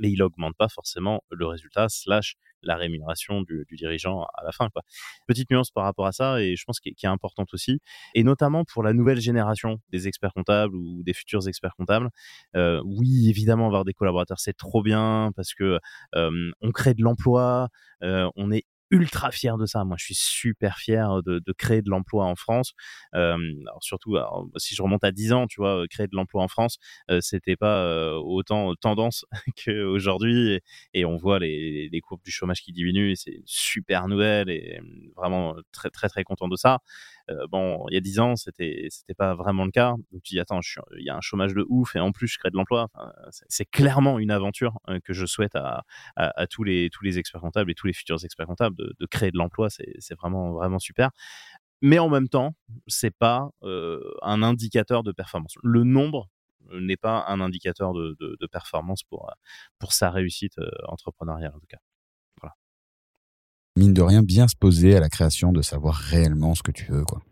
mais il augmente pas forcément le résultat slash la rémunération du, dirigeant à la fin. Quoi. Petite nuance par rapport à ça, et je pense qui est, importante aussi, et notamment pour la nouvelle génération des experts comptables ou des futurs experts comptables. Euh, oui, évidemment, avoir des collaborateurs, c'est trop bien parce que euh, on crée de l'emploi, euh, on est ultra fier de ça. Moi, je suis super fier de, de créer de l'emploi en France. Euh, alors surtout, si je remonte à 10 ans, tu vois, créer de l'emploi en France, euh, c'était pas euh, autant tendance qu'aujourd'hui. Et, et, on voit les, les, courbes du chômage qui diminuent. C'est une super nouvelle et vraiment très très très content de ça. Euh, bon, il y a 10 ans, c'était c'était pas vraiment le cas. Donc tu dis attends, il y a un chômage de ouf et en plus je crée de l'emploi. c'est clairement une aventure que je souhaite à, à, tous les tous les experts comptables et tous les futurs experts comptables de, créer de l'emploi, c'est vraiment vraiment super. Mais en même temps, c'est pas euh, un indicateur de performance. Le nombre n'est pas un indicateur de, de, performance pour pour sa réussite euh, entrepreneuriale en tout cas. Mine de rien, bien se poser à la création de savoir réellement ce que tu veux, quoi.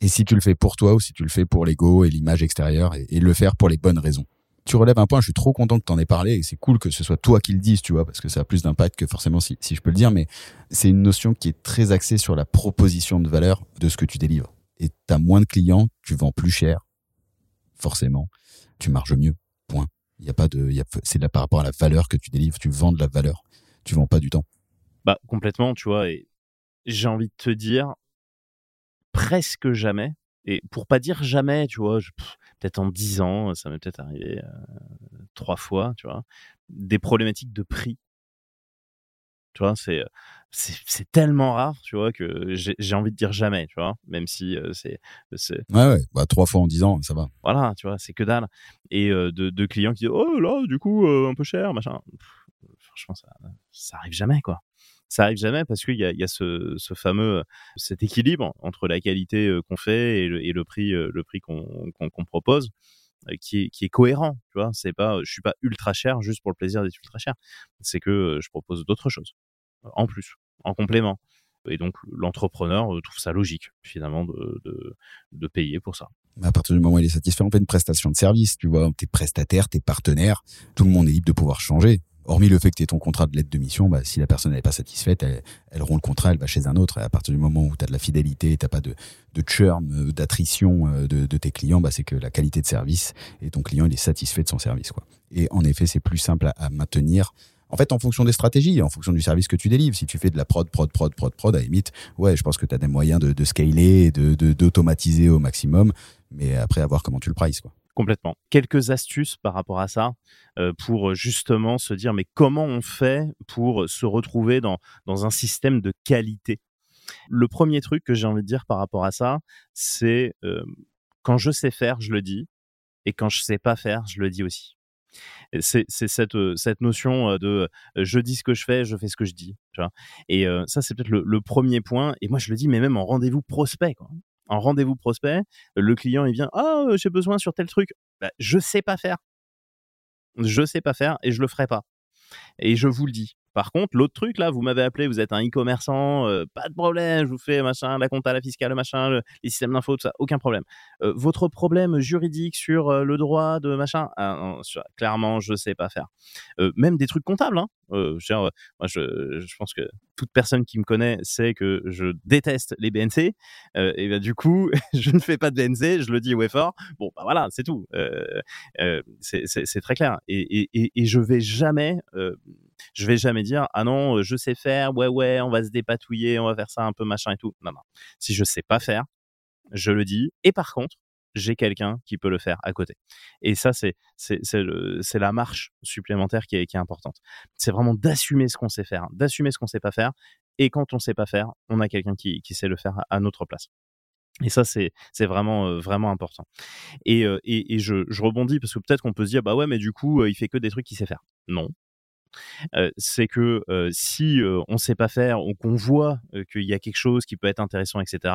Et si tu le fais pour toi ou si tu le fais pour l'ego et l'image extérieure et le faire pour les bonnes raisons tu relèves un point, je suis trop content que tu en aies parlé et c'est cool que ce soit toi qui le dises, tu vois, parce que ça a plus d'impact que forcément si, si je peux le dire, mais c'est une notion qui est très axée sur la proposition de valeur de ce que tu délivres. Et tu as moins de clients, tu vends plus cher, forcément, tu marges mieux, point. Il y a pas de, c'est par rapport à la valeur que tu délivres, tu vends de la valeur, tu vends pas du temps. Bah, complètement, tu vois, et j'ai envie de te dire, presque jamais, et pour pas dire jamais, tu vois, peut-être en dix ans, ça m'est peut-être arrivé euh, trois fois, tu vois, des problématiques de prix. Tu vois, c'est c'est tellement rare, tu vois, que j'ai envie de dire jamais, tu vois, même si euh, c'est ouais ouais, bah trois fois en dix ans, ça va. Voilà, tu vois, c'est que dalle. Et euh, de, de, clients qui disent oh là, du coup, un peu cher, machin. franchement, ça ça arrive jamais, quoi ça arrive jamais parce qu'il y a, ce, fameux cet équilibre entre la qualité euh, qu'on fait et le, prix euh, le prix qu'on propose euh, qui est, qui est cohérent tu vois? C'est pas je suis pas ultra cher juste pour le plaisir d'être ultra cher. C'est que je propose d'autres choses en plus en complément. Et donc l'entrepreneur trouve ça logique finalement de, de, de payer pour ça. À partir du moment où il est satisfait, on fait une prestation de service, tu vois, t'es prestataire, t'es partenaire, tout le monde est libre de pouvoir changer hormis le fait que tu ton contrat de lettre de mission, bah, si la personne n'est pas satisfaite, elle, elle rompt le contrat, elle va chez un autre. Et à partir du moment où tu as de la fidélité, tu pas de, de churn, euh, d'attrition euh, de, de, tes clients, bah, c'est que la qualité de service et ton client il est satisfait de son service. Quoi. Et en effet, c'est plus simple à, maintenir. En fait, en fonction des stratégies, en fonction du service que tu délivres, si tu fais de la prod, prod, prod, prod, prod, à limite, ouais, je pense que tu as des moyens de, de scaler, de, d'automatiser au maximum, mais après, à voir comment tu le prices. Quoi. Complètement. Quelques astuces par rapport à ça euh, pour justement se dire mais comment on fait pour se retrouver dans, dans un système de qualité? Le premier truc que j'ai envie de dire par rapport à ça, c'est euh, quand je sais faire, je le dis, et quand je sais pas faire, je le dis aussi. C'est cette, euh, cette notion de je dis ce que je fais, je fais ce que je dis. Et ça, c'est peut-être le, premier point. Et moi, je le dis, mais même en rendez-vous prospect. En rendez-vous prospect, le client il vient ah j'ai besoin sur tel truc, bah, je sais pas faire, je sais pas faire et je le ferai pas. Et je vous le dis. Par contre, l'autre truc là, vous m'avez appelé, vous êtes un e-commerçant, euh, pas de problème, je vous fais machin, la compta, la fiscale, machin, les systèmes d'info, tout ça, aucun problème. Euh, votre problème juridique sur euh, le droit de machin, ah, clairement, je sais pas faire. même des trucs comptables, hein. Moi, je, pense que toute personne qui me connaît sait que je déteste les BNC. et ben du coup, je ne fais pas de BNC, je le dis au fort. Bon, bah voilà, c'est tout. c'est très clair. Et, et, et, je vais jamais je vais jamais dire ah non, euh, je sais faire, ouais ouais, on va se dépatouiller, on va faire ça un peu machin et tout. Non non. Si je sais pas faire, je le dis. Et par contre, j'ai quelqu'un qui peut le faire à côté. Et ça, c'est c'est la marche supplémentaire qui est, qui est importante. C'est vraiment d'assumer ce qu'on sait faire, d'assumer ce qu'on sait pas faire. Et quand on sait pas faire, on a quelqu'un qui, qui sait le faire à, notre place. Et ça, c'est vraiment euh, vraiment important. Et, euh, et, et je, je, rebondis parce que peut-être qu'on peut se dire bah ouais, mais du coup, il fait que des trucs qu'il sait faire. Non, c'est que si on ne sait pas faire ou qu'on voit qu'il y a quelque chose qui peut être intéressant, etc.,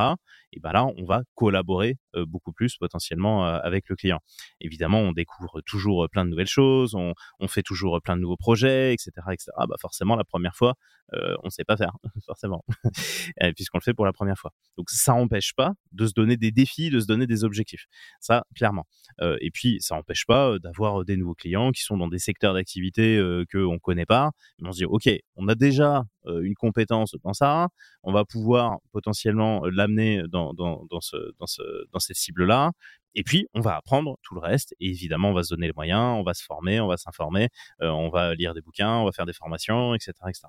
et ben là, on va collaborer beaucoup plus potentiellement avec le client. Évidemment, on découvre toujours plein de nouvelles choses, on, fait toujours plein de nouveaux projets, etc., etc. Bah forcément, la première fois, on ne sait pas faire, forcément, puisqu'on le fait pour la première fois. Donc ça n'empêche pas de se donner des défis, de se donner des objectifs. Ça, clairement. et puis, ça n'empêche pas d'avoir des nouveaux clients qui sont dans des secteurs d'activité qu'on connaît pas. Mais on se dit, OK, on a déjà une compétence dans ça, on va pouvoir potentiellement l'amener dans, dans, ce, dans, ce, cette cible-là. Et puis, on va apprendre tout le reste. Et évidemment, on va se donner les moyens, on va se former, on va s'informer, on va lire des bouquins, on va faire des formations, etc. etc.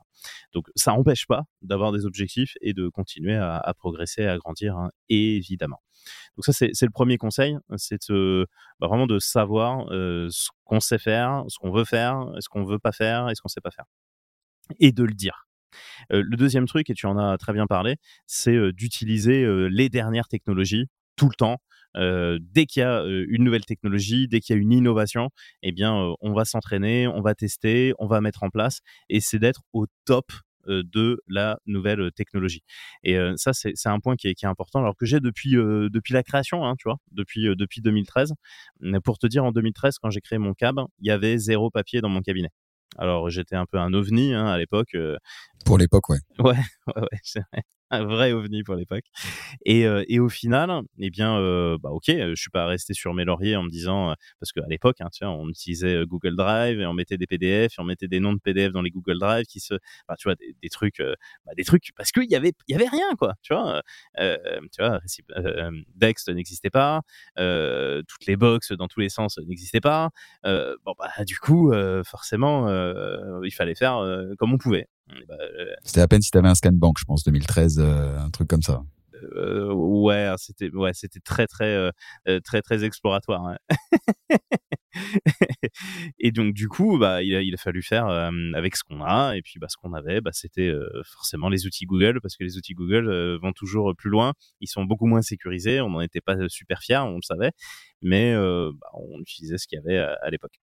Donc, ça n'empêche pas d'avoir des objectifs et de continuer à, progresser, à grandir, hein, évidemment. Donc ça, c'est le premier conseil, c'est bah, vraiment de savoir ce qu'on sait faire, ce qu'on veut faire, ce qu'on veut pas faire et ce qu'on sait pas faire. Et de le dire. le deuxième truc, et tu en as très bien parlé, c'est d'utiliser les dernières technologies tout le temps. dès qu'il y a une nouvelle technologie, dès qu'il y a une innovation, eh bien, on va s'entraîner, on va tester, on va mettre en place, et c'est d'être au top de la nouvelle technologie. Et ça, c'est un point qui est, qui est, important, alors que j'ai depuis, depuis la création, hein, tu vois, depuis, depuis 2013. Pour te dire, en 2013, quand j'ai créé mon cab, il y avait zéro papier dans mon cabinet. Alors j'étais un peu un ovni hein, à l'époque. Pour l'époque, ouais. Ouais, ouais, ouais c'est vrai un vrai ovni pour l'époque. Et, euh, et, au final, eh bien, euh, bah ok, je suis pas resté sur mes lauriers en me disant parce qu'à l'époque, hein, on utilisait Google Drive et on mettait des PDF et on mettait des noms de PDF dans les Google Drive qui se, bah, tu vois, des, trucs, bah, des trucs parce qu'il y avait, il y avait rien quoi, tu vois, tu vois, Dext n'existait pas, toutes les box dans tous les sens n'existaient pas. bon bah du coup, forcément, il fallait faire comme on pouvait. Bah, C'était à peine si tu avais un scan bank, je pense, 2013, euh, un truc comme ça. Euh, ouais, c'était ouais, c'était très très euh, euh, très très exploratoire. Et donc du coup, bah il a, il a fallu faire avec ce qu'on a et puis bah ce qu'on avait, bah c'était forcément les outils Google parce que les outils Google vont toujours plus loin. Ils sont beaucoup moins sécurisés. On n'en était pas super fiers, on le savait, mais bah, on utilisait ce qu'il y avait à l'époque.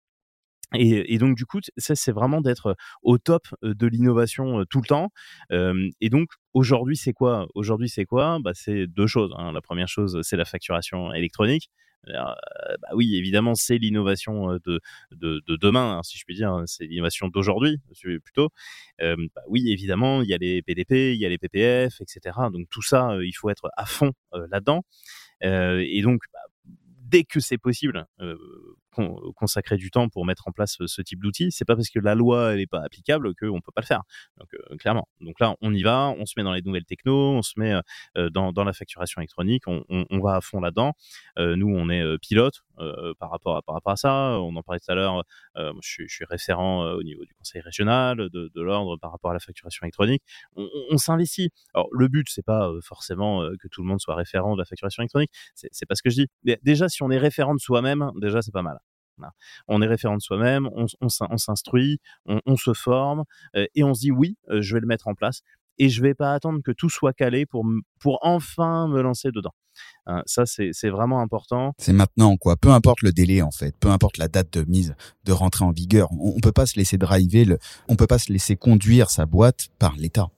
Et, et, donc du coup, ça c'est vraiment d'être au top de l'innovation tout le temps. et donc aujourd'hui, c'est quoi Aujourd'hui, c'est quoi? Bah, C'est deux choses. Hein. La première chose, c'est la facturation électronique. bah oui, évidemment, c'est l'innovation de, de, de, demain, hein, si je puis dire. Hein. C'est l'innovation d'aujourd'hui, plutôt. bah oui, évidemment, il y a les PDP, il y a les PPF, etc. Donc tout ça, il faut être à fond là-dedans. et donc, bah, dès que c'est possible, euh, consacrer du temps pour mettre en place ce, type d'outil. C'est pas parce que la loi n'est pas applicable qu'on peut pas le faire. Donc clairement. Donc là, on y va, on se met dans les nouvelles techno, on se met dans, la facturation électronique, on, va à fond là-dedans. nous, on est pilote par rapport à ça. On en parlait tout à l'heure. Je, suis référent au niveau du conseil régional de, l'ordre par rapport à la facturation électronique. On, on s'investit. Alors le but, c'est pas forcément que tout le monde soit référent de la facturation électronique. C'est pas ce que je dis. Mais déjà, si on est référent de soi-même, déjà c'est pas mal. On est référent de soi-même, on, s'instruit, on, se forme euh, et on se dit oui, euh, je vais le mettre en place et je vais pas attendre que tout soit calé pour, pour enfin me lancer dedans. Hein, ça, c'est vraiment important. C'est maintenant, quoi. Peu importe le délai, en fait. Peu importe la date de mise, de rentrée en vigueur. On, ne peut pas se laisser driver, le, on peut pas se laisser conduire sa boîte par l'État.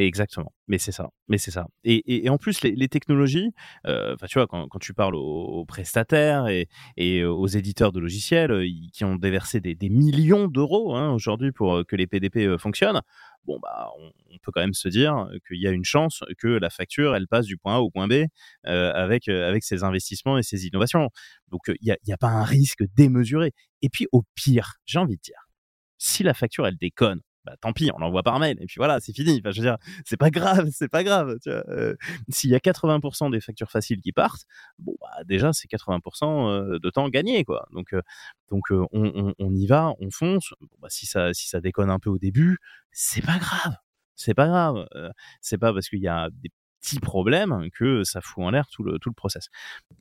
Exactement. Mais c'est ça. Mais c'est ça. Et, en plus, les, technologies, euh, tu vois, quand, tu parles aux, prestataires et, aux éditeurs de logiciels euh, qui ont déversé des, millions d'euros hein, aujourd'hui pour euh, que les PDP euh, fonctionnent, bon, bah, on, peut quand même se dire qu'il y a une chance que la facture, elle passe du point A au point B euh, avec, avec ces investissements et ces innovations. Donc, il n'y a, y a pas un risque démesuré. Et puis, au pire, j'ai envie de dire, si la facture, elle déconne, bah, tant pis, on l'envoie par mail et puis voilà, c'est fini. Enfin, je veux dire, c'est pas grave, c'est pas grave. Euh, s'il y a 80% des factures faciles qui partent, bon, bah, déjà c'est 80% euh, de temps gagné, quoi. Donc, euh, donc on, y va, on fonce. Bah, si ça, si ça déconne un peu au début, c'est pas grave, c'est pas grave. c'est pas parce qu'il y a des petits problèmes que ça fout en l'air tout le, tout le process.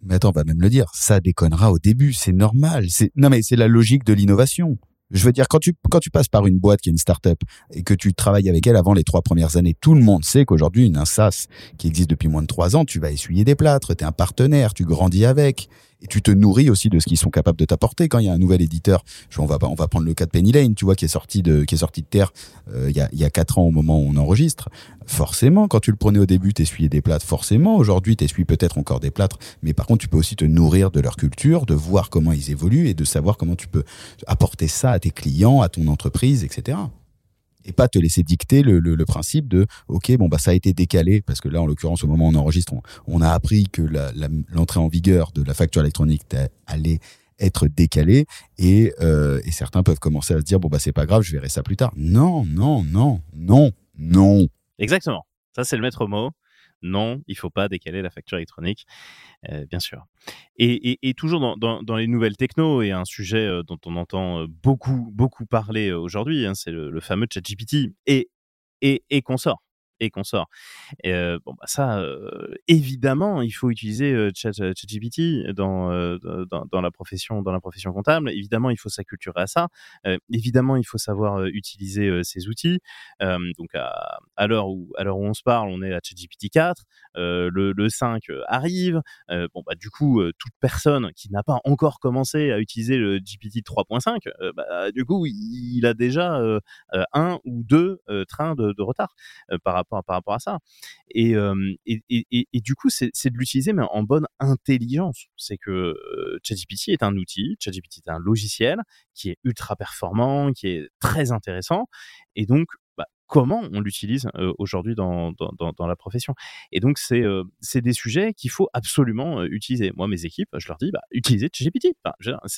Mais attends, on va même le dire, ça déconnera au début, c'est normal. Non mais c'est la logique de l'innovation. Je veux dire, quand tu, quand tu passes par une boîte qui est une start-up et que tu travailles avec elle avant les trois premières années, tout le monde sait qu'aujourd'hui, une SaaS qui existe depuis moins de trois ans, tu vas essuyer des plâtres, tu es un partenaire, tu grandis avec. Et tu te nourris aussi de ce qu'ils sont capables de t'apporter quand il y a un nouvel éditeur. on va on va prendre le cas de Penny Lane, tu vois, qui est sorti de qui est sorti de terre euh, il y a il y a quatre ans au moment où on enregistre. Forcément, quand tu le prenais au début, t'essuyais des plâtres. Forcément, aujourd'hui, t'essuies peut-être encore des plâtres, mais par contre, tu peux aussi te nourrir de leur culture, de voir comment ils évoluent et de savoir comment tu peux apporter ça à tes clients, à ton entreprise, etc et pas te laisser dicter le, le, principe de ok bon bah ça a été décalé parce que là en l'occurrence au moment où on enregistre on, a appris que l'entrée en vigueur de la facture électronique allait être décalée et, euh, et certains peuvent commencer à se dire bon bah c'est pas grave je verrai ça plus tard. Non non non non non. Exactement. Ça c'est le maître mot non, il faut pas décaler la facture électronique, euh, bien sûr. Et, toujours dans, les nouvelles techno, et un sujet euh, dont on entend euh, beaucoup, beaucoup parler aujourd'hui, hein, c'est le, fameux ChatGPT et, et, et consort et qu'on sort. Et bon, bah ça, évidemment, il faut utiliser ChatGPT dans, dans, dans, la profession, dans la profession comptable. Évidemment, il faut s'acculturer à ça. évidemment, il faut savoir utiliser ces outils. donc, à, à l'heure où, à l'heure où on se parle, on est à ChatGPT 4. le, le 5 arrive. bon, bah, du coup, toute personne qui n'a pas encore commencé à utiliser le GPT 3.5, bah, du coup, il, a déjà un ou deux trains de, de retard par rapport par rapport à ça. Et, et, et, du coup, c'est de l'utiliser, mais en bonne intelligence. C'est que ChatGPT est un outil, ChatGPT est un logiciel qui est ultra performant, qui est très intéressant. Et donc, comment on l'utilise aujourd'hui dans, dans, dans, la profession. Et donc, c'est c'est des sujets qu'il faut absolument utiliser. Moi, mes équipes, je leur dis, bah, utilisez ChatGPT.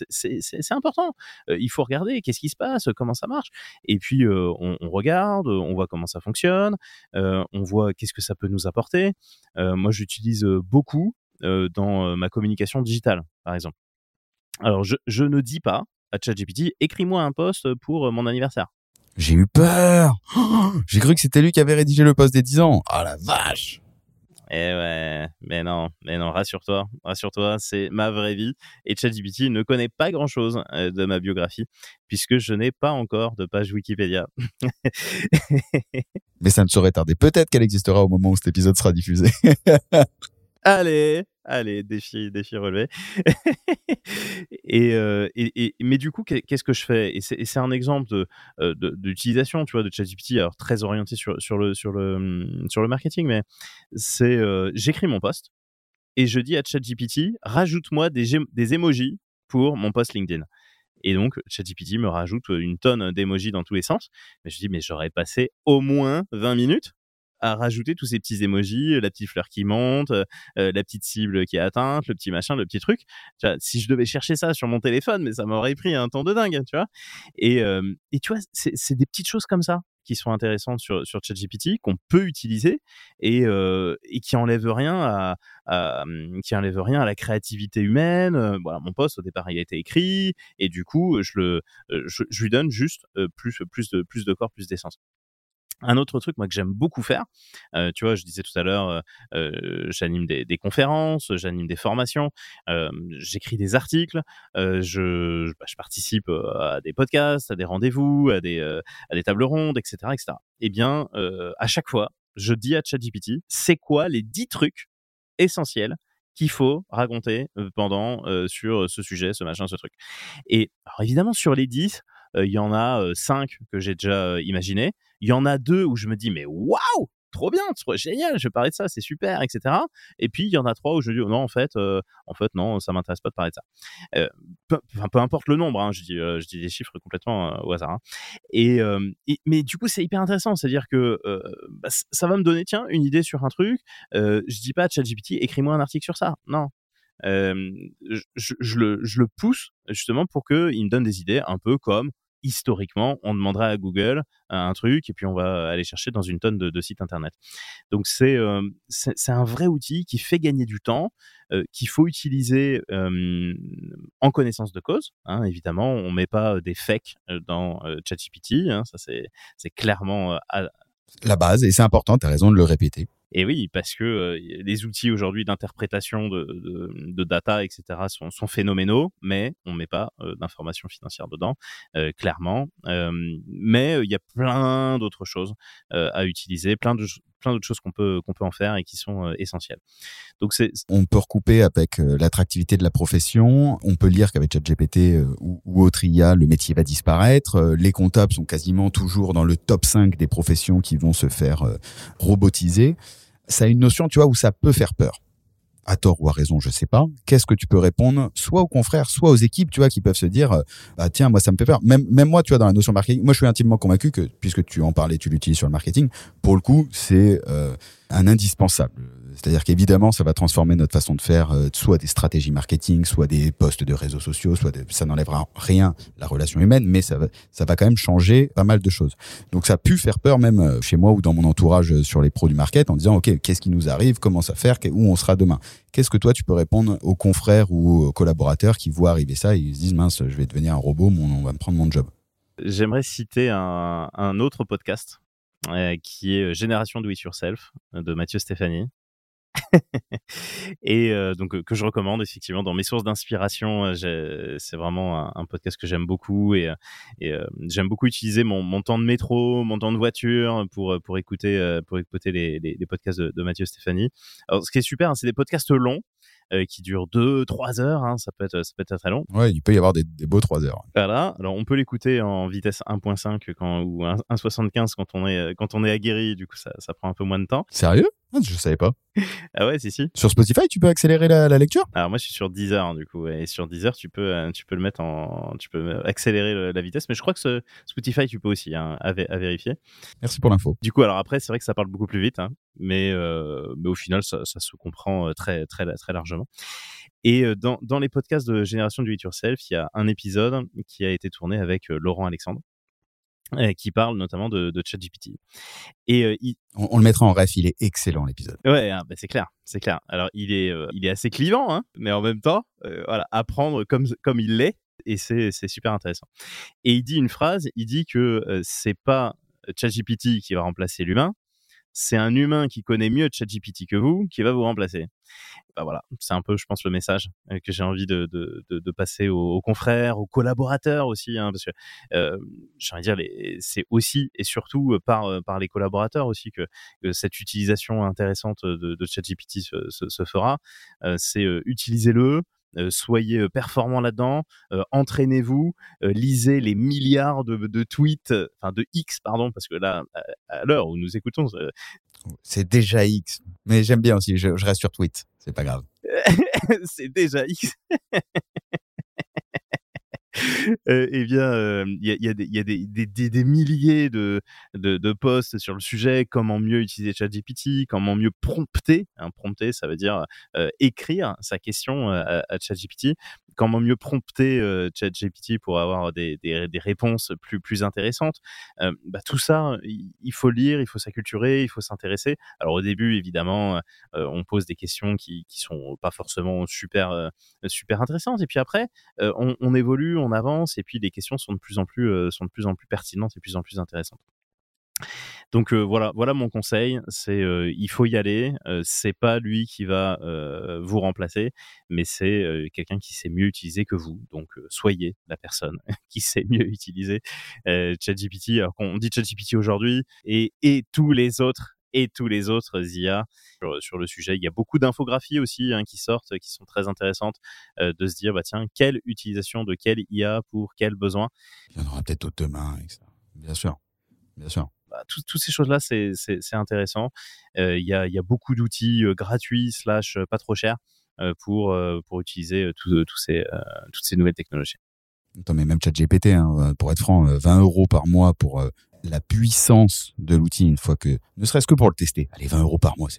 C'est important. il faut regarder qu'est-ce qui se passe, comment ça marche. Et puis, on, on, regarde, on voit comment ça fonctionne, on voit qu'est-ce que ça peut nous apporter. moi, j'utilise beaucoup dans ma communication digitale, par exemple. Alors, je, je ne dis pas à ChatGPT, écris-moi un post pour mon anniversaire. J'ai eu peur. J'ai cru que c'était lui qui avait rédigé le poste des 10 ans. Ah la vache. Eh ouais, mais non, mais non, rassure-toi, rassure-toi, c'est ma vraie vie. Et ChatGPT ne connaît pas grand-chose euh, de ma biographie, puisque je n'ai pas encore de page Wikipédia. mais ça ne saurait tarder. Peut-être qu'elle existera au moment où cet épisode sera diffusé. Allez, allez, défi, défi relevé. Euh, et, mais du coup, qu'est-ce que je fais? Et c'est un exemple euh, d'utilisation, tu vois, de ChatGPT, alors très orienté sur, le, sur, le, hum, sur le marketing, mais c'est euh, j'écris mon post et je dis à ChatGPT, rajoute-moi des, des emojis pour mon post LinkedIn. Et donc, ChatGPT me rajoute une tonne d'emojis dans tous les sens. Mais je dis, mais j'aurais passé au moins 20 minutes à rajouter tous ces petits emojis, la petite fleur qui monte, euh, la petite cible qui est atteinte, le petit machin, le petit truc. Tu vois, si je devais chercher ça sur mon téléphone, mais ça m'aurait pris un temps de dingue, tu vois. Et, euh, et tu vois, c'est des petites choses comme ça qui sont intéressantes sur, sur ChatGPT, qu'on peut utiliser et, euh, et qui enlèvent rien à, hum, qui enlève rien à la créativité humaine. Voilà, mon poste au départ il a été écrit et du coup je le, je, je lui donne juste plus, plus de, plus de corps, plus d'essence. Un autre truc, moi, que j'aime beaucoup faire, euh, tu vois, je disais tout à l'heure, euh, euh j'anime des, des, conférences, j'anime des formations, euh, j'écris des articles, euh, je, bah, je, participe à des podcasts, à des rendez-vous, à des, à des tables rondes, etc., etc. Eh bien, à chaque fois, je dis à ChatGPT, c'est quoi les 10 trucs essentiels qu'il faut raconter pendant sur ce sujet, ce machin, ce truc. Et alors évidemment, sur les 10, il y en a 5 que j'ai déjà imaginé. Il y en a deux où je me dis, mais waouh, trop bien, trop génial, je vais parler de ça, c'est super, etc. Et puis il y en a trois où je dis, non, en fait, euh, en fait, non, ça m'intéresse pas de parler de ça. Euh, peu, peu, importe le nombre, hein, je dis, euh, je dis des chiffres complètement au hasard. Hein. Et, mais du coup, c'est hyper intéressant, c'est-à-dire que bah, ça va me donner, tiens, une idée sur un truc. je dis pas ChatGPT, écris-moi un article sur ça. Non, je, le, je, le, pousse justement pour qu'il me donne des idées un peu comme historiquement, on demandera à Google un truc et puis on va aller chercher dans une tonne de, sites internet. Donc c'est euh, c'est un vrai outil qui fait gagner du temps, euh, qu'il faut utiliser euh, en connaissance de cause. Hein, évidemment, on met pas des fakes dans ChatGPT, hein, ça c'est clairement la base et c'est important. Tu as raison de le répéter. Et oui, parce que euh, les outils aujourd'hui d'interprétation de, de, data, etc., sont, sont phénoménaux, mais on met pas euh, d'informations financières dedans, euh, clairement. mais il y a plein d'autres choses à utiliser, plein plein d'autres choses qu'on peut qu'on peut en faire et qui sont essentielles. Donc c'est on peut recouper avec l'attractivité de la profession. On peut lire qu'avec ChatGPT ou, ou autre IA, le métier va disparaître. les comptables sont quasiment toujours dans le top 5 des professions qui vont se faire robotiser. Ça a une notion, tu vois, où ça peut faire peur à tort ou à raison, je sais pas. Qu'est-ce que tu peux répondre, soit aux confrères, soit aux équipes, tu vois, qui peuvent se dire, bah tiens, moi ça me fait peur. Même même moi, tu vois, dans la notion marketing, moi je suis intimement convaincu que puisque tu en parlais, tu l'utilises sur le marketing, pour le coup, c'est euh, un indispensable. C'est-à-dire qu'évidemment, ça va transformer notre façon de faire, euh, soit des stratégies marketing, soit des posts de réseaux sociaux, soit ça n'enlèvera rien la relation humaine, mais ça va, ça va quand même changer pas mal de choses. Donc ça a pu faire peur même euh, chez moi ou dans mon entourage euh, sur les pros du market en disant ok, qu'est-ce qui nous arrive, comment ça faire, où on sera demain? Qu'est-ce que toi tu peux répondre aux confrères ou aux collaborateurs qui voient arriver ça et ils se disent mince, je vais devenir un robot, on va me prendre mon job? J'aimerais citer un, un autre podcast qui est Génération Do It Yourself de Mathieu Stéphanie. et donc que je recommande effectivement dans mes sources d'inspiration. c'est vraiment un, podcast que j'aime beaucoup et, j'aime beaucoup utiliser mon, temps de métro, mon temps de voiture pour pour écouter pour écouter les, les, podcasts de, Mathieu Stéphanie. Alors ce qui est super, hein, c'est des podcasts longs. qui durent 2-3 heures, hein, ça, peut être, ça peut être très long. Ouais, il peut y avoir des, beaux 3 heures. Voilà, alors on peut l'écouter en vitesse 1.5 quand, ou 1.75 quand on est, quand on est aguerri, du coup ça, ça prend un peu moins de temps. Sérieux? Ah, Je savais pas. ah ouais, si, si. Sur Spotify, tu peux accélérer la, lecture? Alors moi, je suis sur Deezer, hein, du coup. Et sur Deezer, tu peux, euh, tu peux le mettre en. Tu peux accélérer la vitesse. Mais je crois que ce Spotify, tu peux aussi, hein, à, vérifier. Merci pour l'info. Du coup, alors après, c'est vrai que ça parle beaucoup plus vite. Hein, mais, euh, mais au final, ça, ça, se comprend euh, très, très, très largement. Et dans, dans les podcasts de Génération du It Yourself, il y a un épisode qui a été tourné avec Laurent Alexandre qui parle notamment de, de ChatGPT. Et euh, on, le mettra en ref, il est excellent l'épisode. Ouais, hein, bah, c'est clair, c'est clair. Alors il est, euh, il est assez clivant, hein, mais en même temps, euh, voilà, apprendre comme comme il l'est, et c'est c'est super intéressant. Et il dit une phrase, il dit que c'est pas ChatGPT qui va remplacer l'humain, c'est un humain qui connaît mieux ChatGPT que vous qui va vous remplacer. Bah voilà, c'est un peu, je pense, le message euh, que j'ai envie de, de, de, passer aux, confrères, aux collaborateurs aussi, hein, parce que euh, j'ai envie de dire, c'est aussi et surtout euh, par, euh, par les collaborateurs aussi que, cette utilisation intéressante de, de ChatGPT se, se, fera. c'est utilisez-le, euh, soyez performants là-dedans, entraînez-vous, lisez les milliards de, tweets, enfin de X, pardon, parce que là, à, l'heure où nous écoutons, c'est déjà X. Mais j'aime bien aussi, je, je reste sur tweet, c'est pas grave. c'est déjà X. euh, eh bien, il y a, des, milliers de, posts sur le sujet, comment mieux utiliser ChatGPT, comment mieux prompter. Hein, prompter, ça veut dire écrire sa question à, à ChatGPT comment mieux prompter euh, ChatGPT pour avoir des, des, des, réponses plus, plus intéressantes. Euh, bah, tout ça, il faut lire, il faut s'acculturer, il faut s'intéresser. Alors au début, évidemment, euh, on pose des questions qui, qui sont pas forcément super, super intéressantes. Et puis après, on, on, évolue, on avance, et puis les questions sont de plus en plus, sont de plus en plus pertinentes et de plus en plus intéressantes. Donc euh, voilà, voilà mon conseil, c'est euh, il faut y aller. Euh, c'est pas lui qui va vous remplacer, mais c'est quelqu'un qui sait mieux utiliser que vous. Donc soyez la personne qui sait mieux utiliser ChatGPT. Alors qu'on dit ChatGPT aujourd'hui et, et tous les autres et tous les autres IA sur, le sujet. Il y a beaucoup d'infographies aussi hein, qui sortent, qui sont très intéressantes, de se dire, bah tiens, quelle utilisation de quelle IA pour quel besoin? Il y en aura peut-être demain ça. Bien sûr, bien sûr. Bah, toutes ces choses-là, c'est intéressant. Euh, il y, a, beaucoup d'outils euh, gratuits slash euh, pas trop chers pour, utiliser toutes ces nouvelles technologies. Attends, mais même ChatGPT, hein, pour être franc, 20 euros par mois pour la puissance de l'outil une fois que, ne serait-ce que pour le tester. Allez, 20 euros par mois,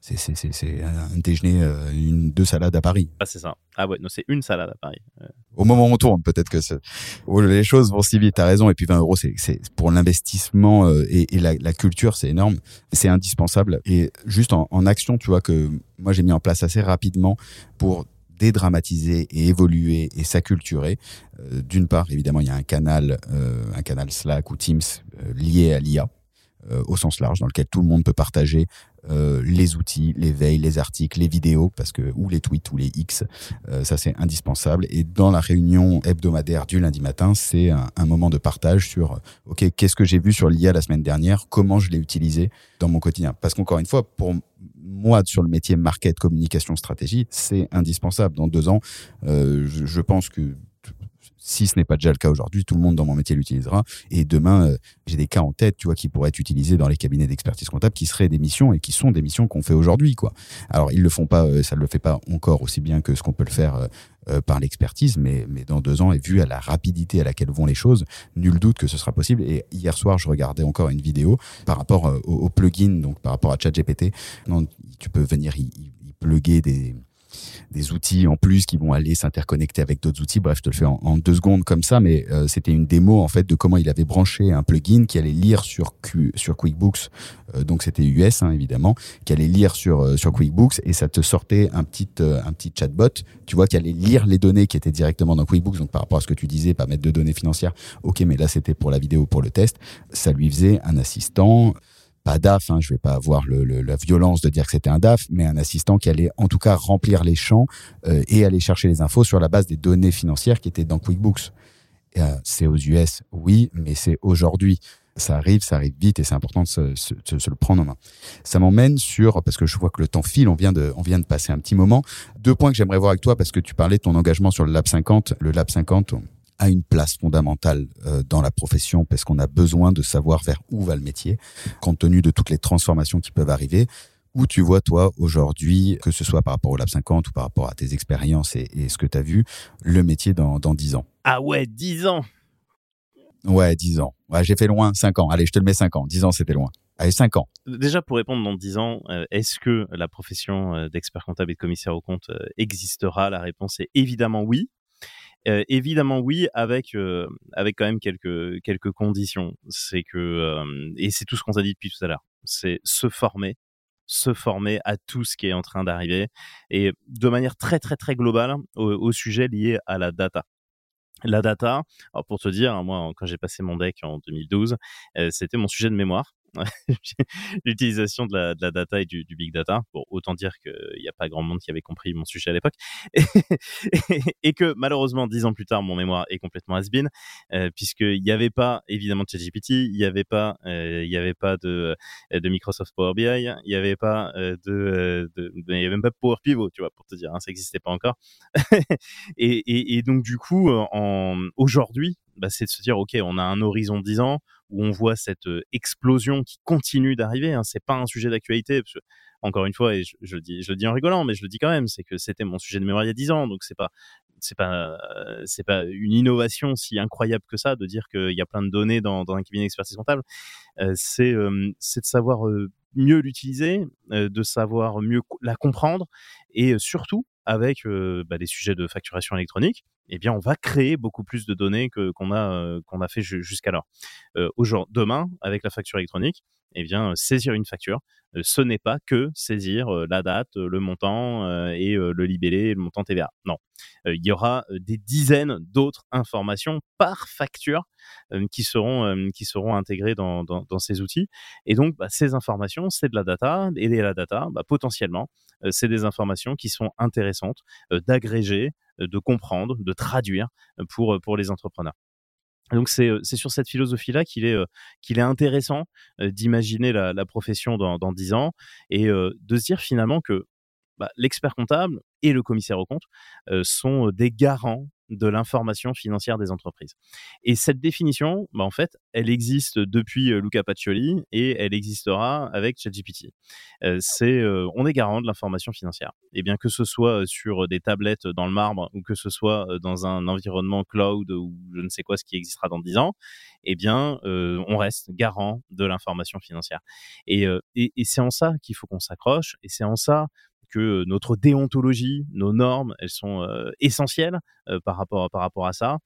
c'est un déjeuner, euh, une, deux salades à Paris. Ah, c'est ça. Ah ouais, non, c'est une salade à Paris. Au moment où on tourne, peut-être que les choses vont si vite. T'as raison. Et puis 20 euros, c'est pour l'investissement euh, et, et la, la, culture, c'est énorme. C'est indispensable. Et juste en, en, action, tu vois que moi j'ai mis en place assez rapidement pour dédramatiser et évoluer et s'acculturer. Euh, D'une part, évidemment, il y a un canal, euh, un canal Slack ou Teams lié à l'IA. Euh, au sens large, dans lequel tout le monde peut partager euh, les outils, les veilles, les articles, les vidéos, parce que ou les tweets ou les X, euh, ça c'est indispensable. Et dans la réunion hebdomadaire du lundi matin, c'est un, moment de partage sur ok qu'est-ce que j'ai vu sur l'IA la semaine dernière, comment je l'ai utilisé dans mon quotidien? Parce qu'encore une fois, pour moi, sur le métier market, communication, stratégie, c'est indispensable. Dans deux ans, euh, je, je, pense que si ce n'est pas déjà le cas aujourd'hui, tout le monde dans mon métier l'utilisera. Et demain, euh, j'ai des cas en tête, tu vois, qui pourraient être utilisés dans les cabinets d'expertise comptable, qui seraient des missions et qui sont des missions qu'on fait aujourd'hui, quoi. Alors, ils le font pas, euh, ça ne le fait pas encore aussi bien que ce qu'on peut le faire euh, par l'expertise, mais, mais dans deux ans, et vu à la rapidité à laquelle vont les choses, nul doute que ce sera possible. Et hier soir, je regardais encore une vidéo par rapport au, plugin, donc par rapport à ChatGPT. Tu peux venir y, y plugger des des outils en plus qui vont aller s'interconnecter avec d'autres outils. Bref, je te le fais en, deux secondes comme ça, mais euh, c'était une démo en fait de comment il avait branché un plugin qui allait lire sur Q, sur QuickBooks. Euh, donc c'était US hein, évidemment, qui allait lire sur euh, sur QuickBooks et ça te sortait un petit euh, un petit chatbot, tu vois, qui allait lire les données qui étaient directement dans QuickBooks. Donc par rapport à ce que tu disais, pas mettre de données financières. Ok, mais là c'était pour la vidéo, pour le test. Ça lui faisait un assistant pas DAF, hein, je vais pas avoir le, le, la violence de dire que c'était un DAF, mais un assistant qui allait en tout cas remplir les champs euh, et aller chercher les infos sur la base des données financières qui étaient dans QuickBooks. Euh, c'est aux US, oui, mais c'est aujourd'hui. Ça arrive, ça arrive vite et c'est important de se, se, se, le prendre en main. Ça m'emmène sur, parce que je vois que le temps file, on vient de, on vient de passer un petit moment. Deux points que j'aimerais voir avec toi parce que tu parlais de ton engagement sur le Lab 50. Le Lab 50, a une place fondamentale euh, dans la profession parce qu'on a besoin de savoir vers où va le métier, compte tenu de toutes les transformations qui peuvent arriver. Où tu vois, toi, aujourd'hui, que ce soit par rapport au Lab 50 ou par rapport à tes expériences et, et ce que tu as vu, le métier dans, dans 10 ans Ah ouais, 10 ans Ouais, 10 ans. Ouais, j'ai fait loin, 5 ans. Allez, je te le mets 5 ans. 10 ans, c'était loin. Allez, 5 ans. Déjà, pour répondre dans 10 ans, euh, est-ce que la profession euh, d'expert comptable et de commissaire au compte existera? La réponse est évidemment oui. Euh, évidemment oui, avec euh, avec quand même quelques quelques conditions. C'est que euh, et c'est tout ce qu'on t'a dit depuis tout à l'heure. C'est se former, se former à tout ce qui est en train d'arriver et de manière très très très globale au, sujet lié à la data. La data, pour te dire, moi quand j'ai passé mon deck en 2012, c'était mon sujet de mémoire. l'utilisation de la, de la, data et du, du, big data. Bon, autant dire qu'il n'y a pas grand monde qui avait compris mon sujet à l'époque. et, que malheureusement, dix ans plus tard, mon mémoire est complètement has-been, euh, puisqu'il n'y avait pas évidemment de ChatGPT, il n'y avait pas, euh, il y avait pas de, de Microsoft Power BI, il n'y avait pas euh, de, de, de, il y avait même pas Power Pivot, tu vois, pour te dire, hein, ça n'existait pas encore. et, donc, du coup, aujourd'hui, bah, c'est de se dire, OK, on a un horizon de 10 ans où on voit cette explosion qui continue d'arriver. Hein. C'est pas un sujet d'actualité. Encore une fois, et je, dis, je le dis en rigolant, mais je le dis quand même, c'est que c'était mon sujet de mémoire il y a 10 ans, donc c'est pas c'est pas c'est pas une innovation si incroyable que ça de dire qu'il y a plein de données dans, dans un cabinet d'expertise comptable. Euh, c'est euh, c'est de savoir euh, mieux l'utiliser, de savoir mieux la comprendre et surtout avec bah, des sujets de facturation électronique, eh bien, on va créer beaucoup plus de données que qu'on a euh, qu'on a fait jusqu'alors. Euh, aujourd'hui, demain, avec la facture électronique, eh bien, saisir une facture, euh, ce n'est pas que saisir euh, la date, le montant euh, et le libellé, le montant TVA. Non, il y aura des dizaines d'autres informations par facture qui seront qui seront intégrées dans, dans, ces outils. Et donc, bah, ces informations, c'est de la data et la data, bah, potentiellement, c'est des informations qui sont intéressantes d'agréger, de comprendre, de traduire pour les entrepreneurs. Donc c'est sur cette philosophie-là qu'il est, qu'il est intéressant d'imaginer la, profession dans, dans 10 ans et de se dire finalement que bah, l'expert comptable et le commissaire au compte sont des garants de l'information financière des entreprises. Et cette définition, bah, en fait, elle existe depuis euh, Luca Pacioli et elle existera avec ChatGPT. Euh, c'est, euh, on est garant de l'information financière. Et bien que ce soit sur des tablettes dans le marbre ou que ce soit dans un environnement cloud ou je ne sais quoi, ce qui existera dans 10 ans, eh bien, on reste garant de l'information financière. Et, et c'est en ça qu'il faut qu'on s'accroche et c'est en ça que notre déontologie, nos normes, elles sont essentielles par rapport par rapport à ça.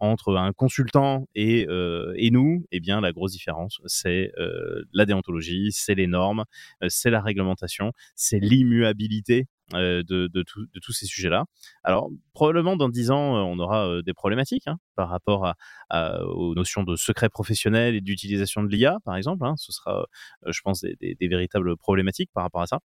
Entre un consultant et et nous, eh bien la grosse différence, c'est la déontologie, c'est les normes, c'est la réglementation, c'est l'immuabilité de, de, tous ces sujets-là. Alors, probablement dans dix ans, on aura des problématiques hein, par rapport aux notions de secret professionnel et d'utilisation de l'IA, par exemple. Hein. Ce sera, je pense, des, véritables problématiques par rapport à ça.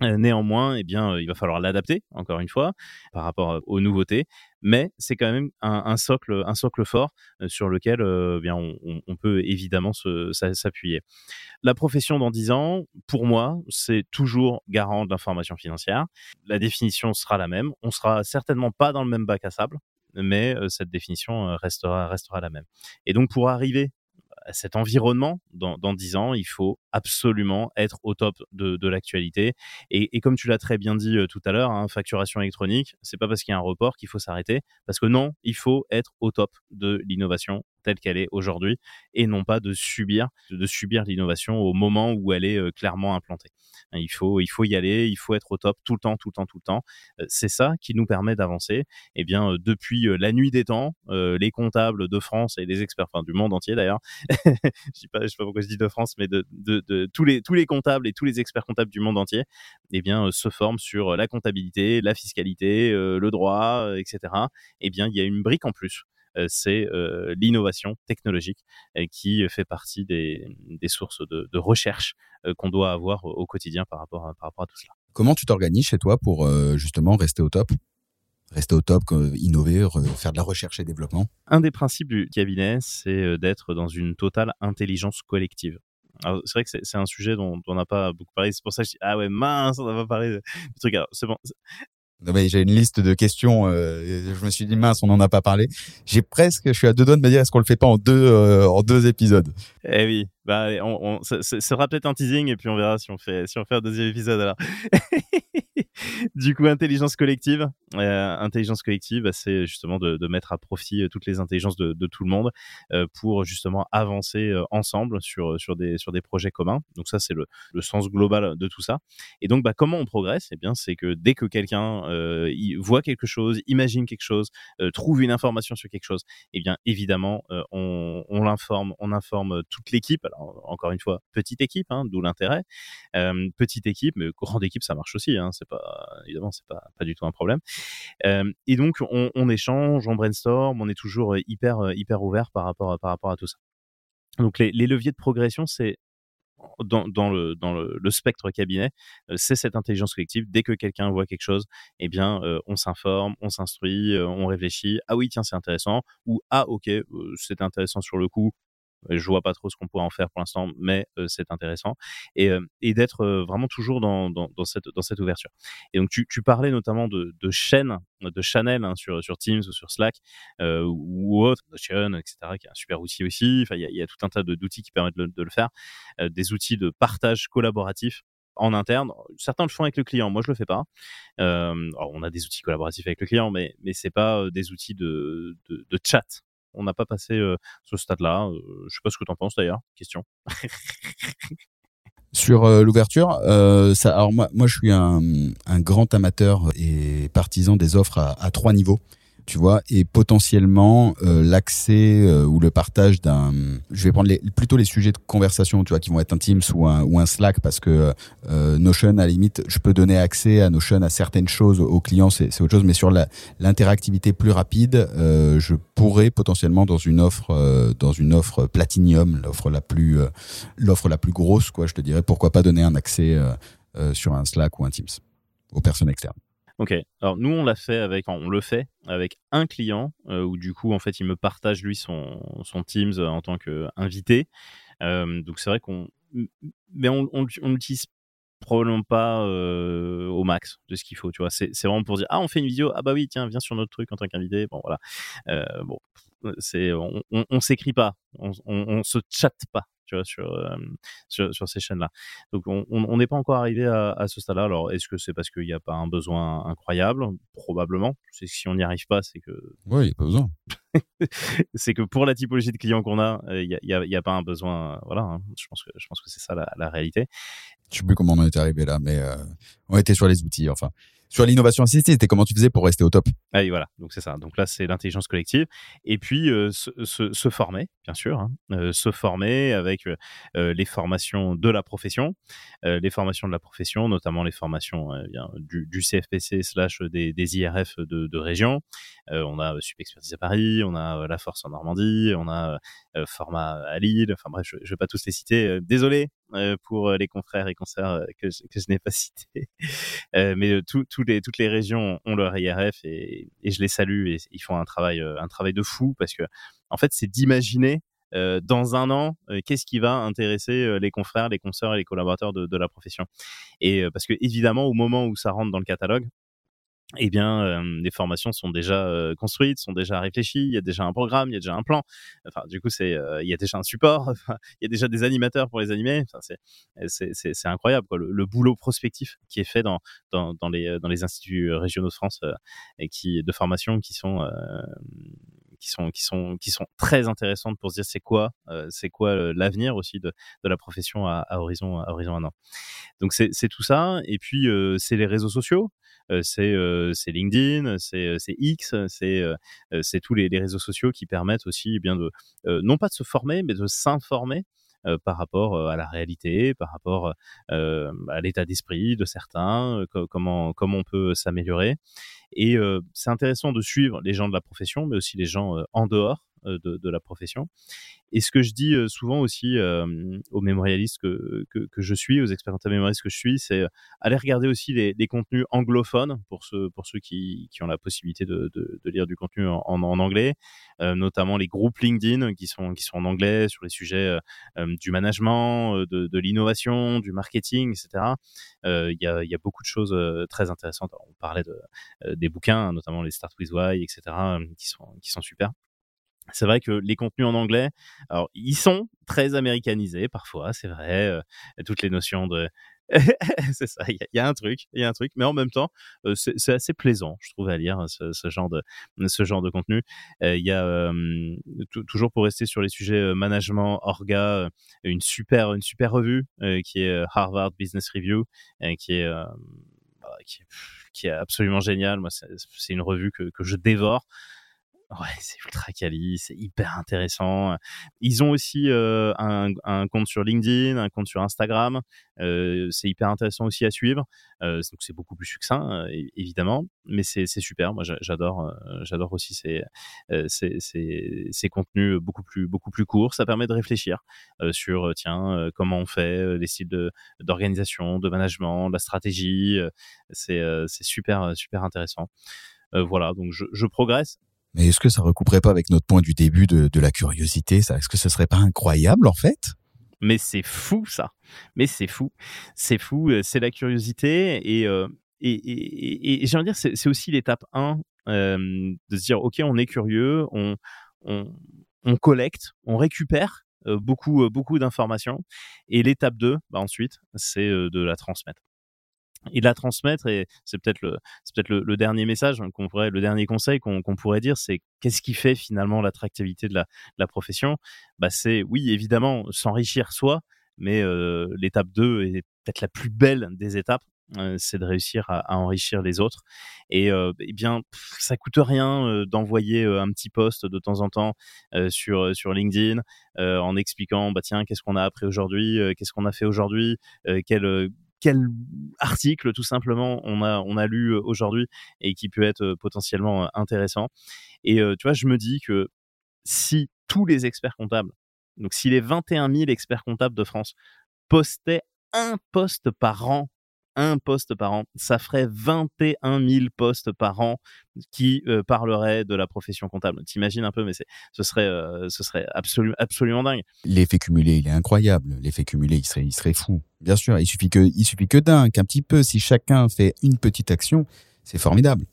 Néanmoins, eh bien, il va falloir l'adapter, encore une fois, par rapport aux nouveautés. Mais c'est quand même un, socle, un socle fort sur lequel eh bien, on, peut évidemment s'appuyer. La profession dans 10 ans, pour moi, c'est toujours garant de l'information financière. La définition sera la même. On sera certainement pas dans le même bac à sable, mais cette définition restera, restera la même. Et donc, pour arriver cet environnement dans, dans 10 ans, il faut absolument être au top de, de l'actualité. Et, et, comme tu l'as très bien dit euh, tout à l'heure, hein, facturation électronique, c'est pas parce qu'il y a un report qu'il faut s'arrêter, parce que non, il faut être au top de l'innovation telle qu'elle est aujourd'hui et non pas de subir de subir l'innovation au moment où elle est clairement implantée. Il faut il faut y aller, il faut être au top tout le temps, tout le temps, tout le temps. C'est ça qui nous permet d'avancer. Et eh bien depuis la nuit des temps, les comptables de France et les experts, du monde entier d'ailleurs, je je sais pas pourquoi je dis de France, mais de, de, tous les tous les comptables et tous les experts comptables du monde entier, eh bien se forment sur la comptabilité, la fiscalité, le droit, etc. Eh bien il y a une brique en plus c'est euh, l'innovation technologique euh, qui fait partie des, sources de, recherche qu'on doit avoir au quotidien par rapport, à, par rapport à tout cela. Comment tu t'organises chez toi pour justement rester au top? Rester au top, innover, faire de la recherche et développement? Un des principes du cabinet, c'est d'être dans une totale intelligence collective. C'est vrai que c'est un sujet dont, on n'a pas beaucoup parlé. C'est pour ça que je dis ah ouais mince, on n'a pas parlé du truc. Alors c'est bon, j'ai une liste de questions. Euh, je me suis dit mince, on n'en a pas parlé. J'ai presque, je suis à deux doigts de me dire est-ce qu'on le fait pas en deux euh, en deux épisodes? Eh oui, bah on, ça, sera peut-être un teasing et puis on verra si on fait si on fait un deuxième épisode alors. du coup, intelligence collective. Euh, intelligence collective, bah, c'est justement de, mettre à profit euh, toutes les intelligences de, tout le monde euh, pour justement avancer ensemble sur, sur, des, sur des projets communs. Donc ça, c'est le, le, sens global de tout ça. Et donc, bah, comment on progresse? Eh bien, c'est que dès que quelqu'un voit quelque chose, imagine quelque chose, trouve une information sur quelque chose, eh bien, évidemment, on, on l'informe, on informe toute l'équipe. Alors, encore une fois, petite équipe, hein, d'où l'intérêt. petite équipe, mais grande équipe, ça marche aussi. Hein, c'est pas évidemment, c'est pas, pas du tout un problème. Euh, et donc, on, échange, on brainstorm, on est toujours euh, hyper, euh, hyper ouvert par rapport, par rapport à tout ça. Donc, les, leviers de progression, c'est dans, dans, le, dans le, spectre cabinet, c'est cette intelligence collective. Dès que quelqu'un voit quelque chose, eh bien, on s'informe, on s'instruit, on réfléchit. Ah oui, tiens, c'est intéressant. Ou ah ok, c'est intéressant sur le coup. Je vois pas trop ce qu'on pourrait en faire pour l'instant, mais c'est intéressant et, et d'être vraiment toujours dans, cette ouverture. Et donc tu, parlais notamment de, chaînes, de channel hein, sur Teams ou sur Slack euh, ou autre, Notion, etc. qui est un super outil aussi. Enfin, il y a, y a, tout un tas d'outils qui permettent de, le faire, euh, des outils de partage collaboratif en interne. Certains le font avec le client, moi je le fais pas. Euh, on a des outils collaboratifs avec le client, mais mais c'est pas des outils de chat on n'a pas passé ce stade-là. Je sais pas ce que tu en penses d'ailleurs. Question. Sur l'ouverture, alors moi, moi je suis un, grand amateur et partisan des offres à trois niveaux tu vois, et potentiellement euh, l'accès euh, ou le partage d'un. Je vais prendre les, plutôt les sujets de conversation, tu vois, qui vont être un Teams ou un, ou un Slack, parce que euh, Notion, à la limite, je peux donner accès à Notion à certaines choses aux clients, c'est autre chose, mais sur l'interactivité plus rapide, je pourrais potentiellement dans une offre, dans une offre Platinum, l'offre la plus, l'offre la plus grosse, quoi, je te dirais, pourquoi pas donner un accès sur un Slack ou un Teams aux personnes externes. Ok. Alors nous on l'a fait avec, on le fait avec un client euh, où du coup en fait il me partage lui son, son Teams euh, en tant qu'invité. Euh, donc c'est vrai qu'on, mais on, on, l'utilise probablement pas euh, au max de ce qu'il faut. Tu vois, c'est vraiment pour dire ah on fait une vidéo ah bah oui tiens viens sur notre truc en tant qu'invité. Bon voilà. Bon c'est on, on, on s'écrit pas, on, on, se chatte pas tu vois, sur, euh, sur, sur, ces chaînes-là. Donc, on n'est pas encore arrivé à, à ce stade-là. Alors, est-ce que c'est parce qu'il n'y a pas un besoin incroyable? Probablement. C'est si on n'y arrive pas, c'est que. Oui, il n'y a pas besoin. c'est que pour la typologie de clients qu'on a, il n'y a, y a, pas un besoin. Voilà, hein. je pense que, je pense que c'est ça la, la, réalité. Je sais plus comment on en est arrivé là, mais euh, on était sur les outils, enfin. Sur l'innovation assistée, c'était comment tu faisais pour rester au top ah oui, voilà, donc c'est ça. Donc là, c'est l'intelligence collective. Et puis, euh, se, former, bien sûr, hein. euh, se former avec euh, les formations de la profession, les formations de la profession, notamment les formations du, du, CFPC slash des, IRF de, région. on a Expertise à Paris, on a La Force en Normandie, on a Format à Lille. Enfin bref, je ne vais pas tous les citer. désolé, pour euh, les confrères et concerts euh, que je, que je n'ai pas cités. mais toutes les régions ont leur IRF et, je les salue et ils font un travail, un travail de fou parce que en fait, c'est d'imaginer dans un an, qu'est-ce qui va intéresser les confrères, les concerts et les collaborateurs de, de la profession. Et parce que évidemment, au moment où ça rentre dans le catalogue, eh bien, les formations sont déjà construites, sont déjà réfléchies. Il y a déjà un programme, il y a déjà un plan. Enfin, du coup, c'est, il y a déjà un support. il y a déjà des animateurs pour les animer. Enfin, c'est, c'est, c'est, incroyable, quoi. Le, boulot prospectif qui est fait dans, dans, dans, les, dans les instituts régionaux de France et qui, de formation qui sont, qui sont, qui sont, qui sont très intéressantes pour se dire c'est quoi, c'est quoi l'avenir aussi de, de la profession à, horizon, horizon un an. Donc, c'est, tout ça. Et puis, c'est les réseaux sociaux. Euh, euh, c'est LinkedIn, c'est euh, X, c'est tous les, réseaux sociaux qui permettent aussi eh bien de non pas de se former, mais de s'informer par rapport à la réalité, par rapport à l'état d'esprit de certains, comment comment on peut s'améliorer. Et c'est intéressant de suivre les gens de la profession, mais aussi les gens en dehors de, de, la profession. Et ce que je dis euh, souvent aussi euh, aux mémorialistes que, que, je suis, aux experts mémorialistes que je suis, c'est euh, aller regarder aussi les, contenus anglophones pour ceux, pour ceux qui, qui ont la possibilité de, de, lire du contenu en, anglais, euh, notamment les groupes LinkedIn qui sont, qui sont en anglais sur les sujets du management, de, l'innovation, du marketing, etc. Il y, a, y a beaucoup de choses très intéressantes. on parlait de, des bouquins, notamment les Start with Why, etc., qui sont, qui sont super c'est vrai que les contenus en anglais, alors ils sont très américanisés parfois, c'est vrai, euh, toutes les notions de c'est ça, il y, a un truc, il y a un truc, mais en même temps, euh, c'est assez plaisant, je trouve, à lire ce, ce genre de ce genre de contenu. Euh, il y a toujours pour rester sur les sujets management, orga, une super une super revue qui est Harvard Business Review, qui est qui est, qui est absolument géniale. Moi, c'est une revue que, que je dévore. Ouais, c'est ultra quali, c'est hyper intéressant. Ils ont aussi un, compte sur LinkedIn, un compte sur Instagram. C'est hyper intéressant aussi à suivre. Donc c'est beaucoup plus succinct, évidemment, mais c'est super. Moi, j'adore, j'adore aussi ces, ces, ces, contenus beaucoup plus beaucoup plus courts. Ça permet de réfléchir sur tiens comment on fait, les styles d'organisation, de management, de la stratégie. c'est super super intéressant. voilà, donc je progresse mais est-ce que ça recouperait pas avec notre point du début de, de la curiosité Est-ce que ce serait pas incroyable en fait? Mais c'est fou ça. Mais c'est fou. C'est fou. Euh, c'est la curiosité et, euh, et, et, j'ai envie de dire, c'est aussi l'étape 1 euh, de se dire, OK, on est curieux, on, on, on collecte, on récupère beaucoup, beaucoup d'informations. Et l'étape 2, bah ensuite, c'est de la transmettre et de la transmettre et c'est peut-être le c'est peut-être le, dernier message qu'on pourrait le dernier conseil qu'on pourrait dire c'est qu'est-ce qui fait finalement l'attractivité de la, profession? Bah c'est oui évidemment s'enrichir soi mais euh, l'étape 2 est peut-être la plus belle des étapes euh, c'est de réussir à, enrichir les autres et euh, eh bien ça coûte rien euh, d'envoyer un petit post de temps en temps sur sur LinkedIn en expliquant bah tiens qu'est-ce qu'on a appris aujourd'hui qu'est-ce qu'on a fait aujourd'hui quel quel article tout simplement on a on a lu aujourd'hui et qui peut être potentiellement intéressant. Et tu vois, je me dis que si tous les experts comptables, donc si les 21 000 experts comptables de France postaient un poste par an un poste par an. Ça ferait 21 000 postes par an qui euh, parleraient de la profession comptable. T'imagines un peu, mais ce serait, euh, ce serait absolument, dingue. L'effet cumulé, il est incroyable. L'effet cumulé, il serait, il serait fou. Bien sûr, il suffit que, il suffit que d'un, qu'un petit peu, si chacun fait une petite action, c'est formidable.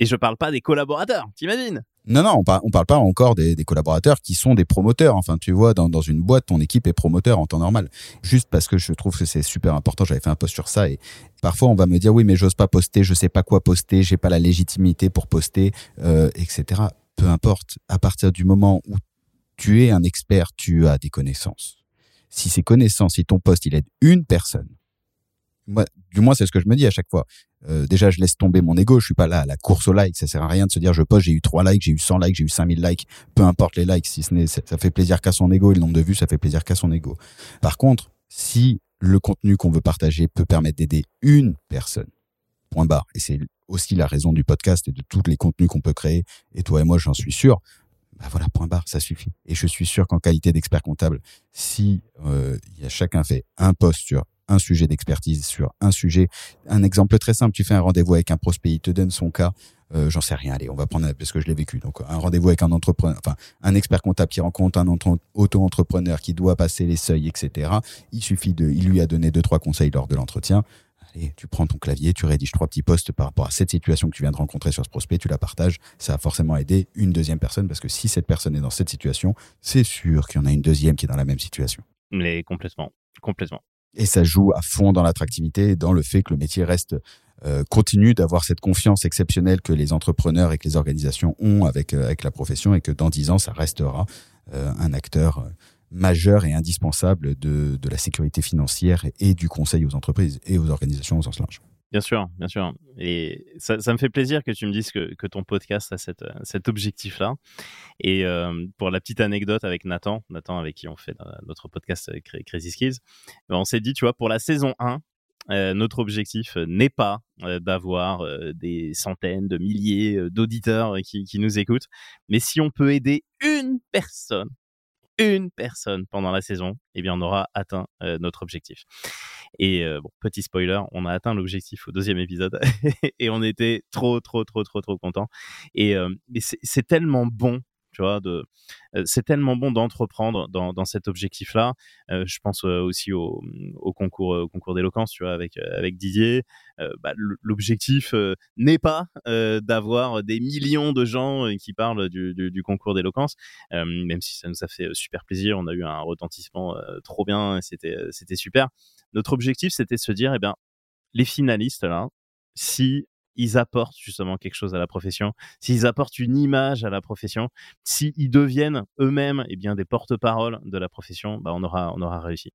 Et je parle pas des collaborateurs, t'imagines? Non, non, on, par, parle pas encore des, collaborateurs qui sont des promoteurs. Enfin, tu vois, dans, dans une boîte, ton équipe est promoteur en temps normal. Juste parce que je trouve que c'est super important. J'avais fait un post sur ça et parfois on va me dire oui, mais j'ose pas poster, je sais pas quoi poster, j'ai pas la légitimité pour poster, euh, etc. Peu importe. À partir du moment où tu es un expert, tu as des connaissances. Si ces connaissances, si ton poste il aide une personne, du moins, c'est ce que je me dis à chaque fois. Euh, déjà, je laisse tomber mon ego. Je suis pas là à la course aux likes. Ça sert à rien de se dire, je poste, j'ai eu 3 likes, j'ai eu 100 likes, j'ai eu 5000 likes. Peu importe les likes, si ce n'est, ça fait plaisir qu'à son ego et le nombre de vues, ça fait plaisir qu'à son ego. Par contre, si le contenu qu'on veut partager peut permettre d'aider une personne, point barre. Et c'est aussi la raison du podcast et de tous les contenus qu'on peut créer. Et toi et moi, j'en suis sûr. Bah voilà, point barre, ça suffit. Et je suis sûr qu'en qualité d'expert comptable, si euh, y a chacun fait un post sur un sujet d'expertise, sur un sujet, un exemple très simple, tu fais un rendez-vous avec un prospect, il te donne son cas, euh, j'en sais rien, allez, on va prendre parce que je l'ai vécu. Donc un rendez-vous avec un entrepreneur, enfin un expert comptable qui rencontre un auto-entrepreneur qui doit passer les seuils, etc. Il suffit de, il lui a donné deux trois conseils lors de l'entretien. Allez, tu prends ton clavier, tu rédiges trois petits posts par rapport à cette situation que tu viens de rencontrer sur ce prospect, tu la partages. Ça a forcément aidé une deuxième personne parce que si cette personne est dans cette situation, c'est sûr qu'il y en a une deuxième qui est dans la même situation. Mais complètement, complètement. Et ça joue à fond dans l'attractivité, dans le fait que le métier reste euh, continue d'avoir cette confiance exceptionnelle que les entrepreneurs et que les organisations ont avec, euh, avec la profession et que dans dix ans, ça restera euh, un acteur majeur et indispensable de, de la sécurité financière et, du conseil aux entreprises et aux organisations au sens large. Bien sûr, bien sûr. Et ça, me fait plaisir que tu me dises que, que ton podcast a cette, cet objectif-là. Et pour la petite anecdote avec Nathan, Nathan avec qui on fait notre podcast Crazy Skills, ben, on s'est dit, tu vois, pour la saison 1, notre objectif n'est pas d'avoir des centaines de milliers d'auditeurs qui, qui, nous écoutent, mais si on peut aider une personne une personne pendant la saison, eh bien, on aura atteint euh, notre objectif. Et euh, bon, petit spoiler, on a atteint l'objectif au deuxième épisode et on était trop, trop, trop, trop, trop content. Et euh, c'est tellement bon c'est tellement bon d'entreprendre dans, cet objectif là je pense aussi au, au concours d'éloquence avec avec Didier. Bah, l'objectif n'est pas d'avoir des millions de gens qui parlent du, concours d'éloquence. Même si ça nous a fait super plaisir on a eu un retentissement trop bien c'était c'était super. Notre objectif c'était de se dire eh bien les finalistes si ils apportent justement quelque chose à la profession, s'ils apportent une image à la profession, s'ils deviennent eux-mêmes eh bien des porte-parole de la profession, bah on aura on aura réussi.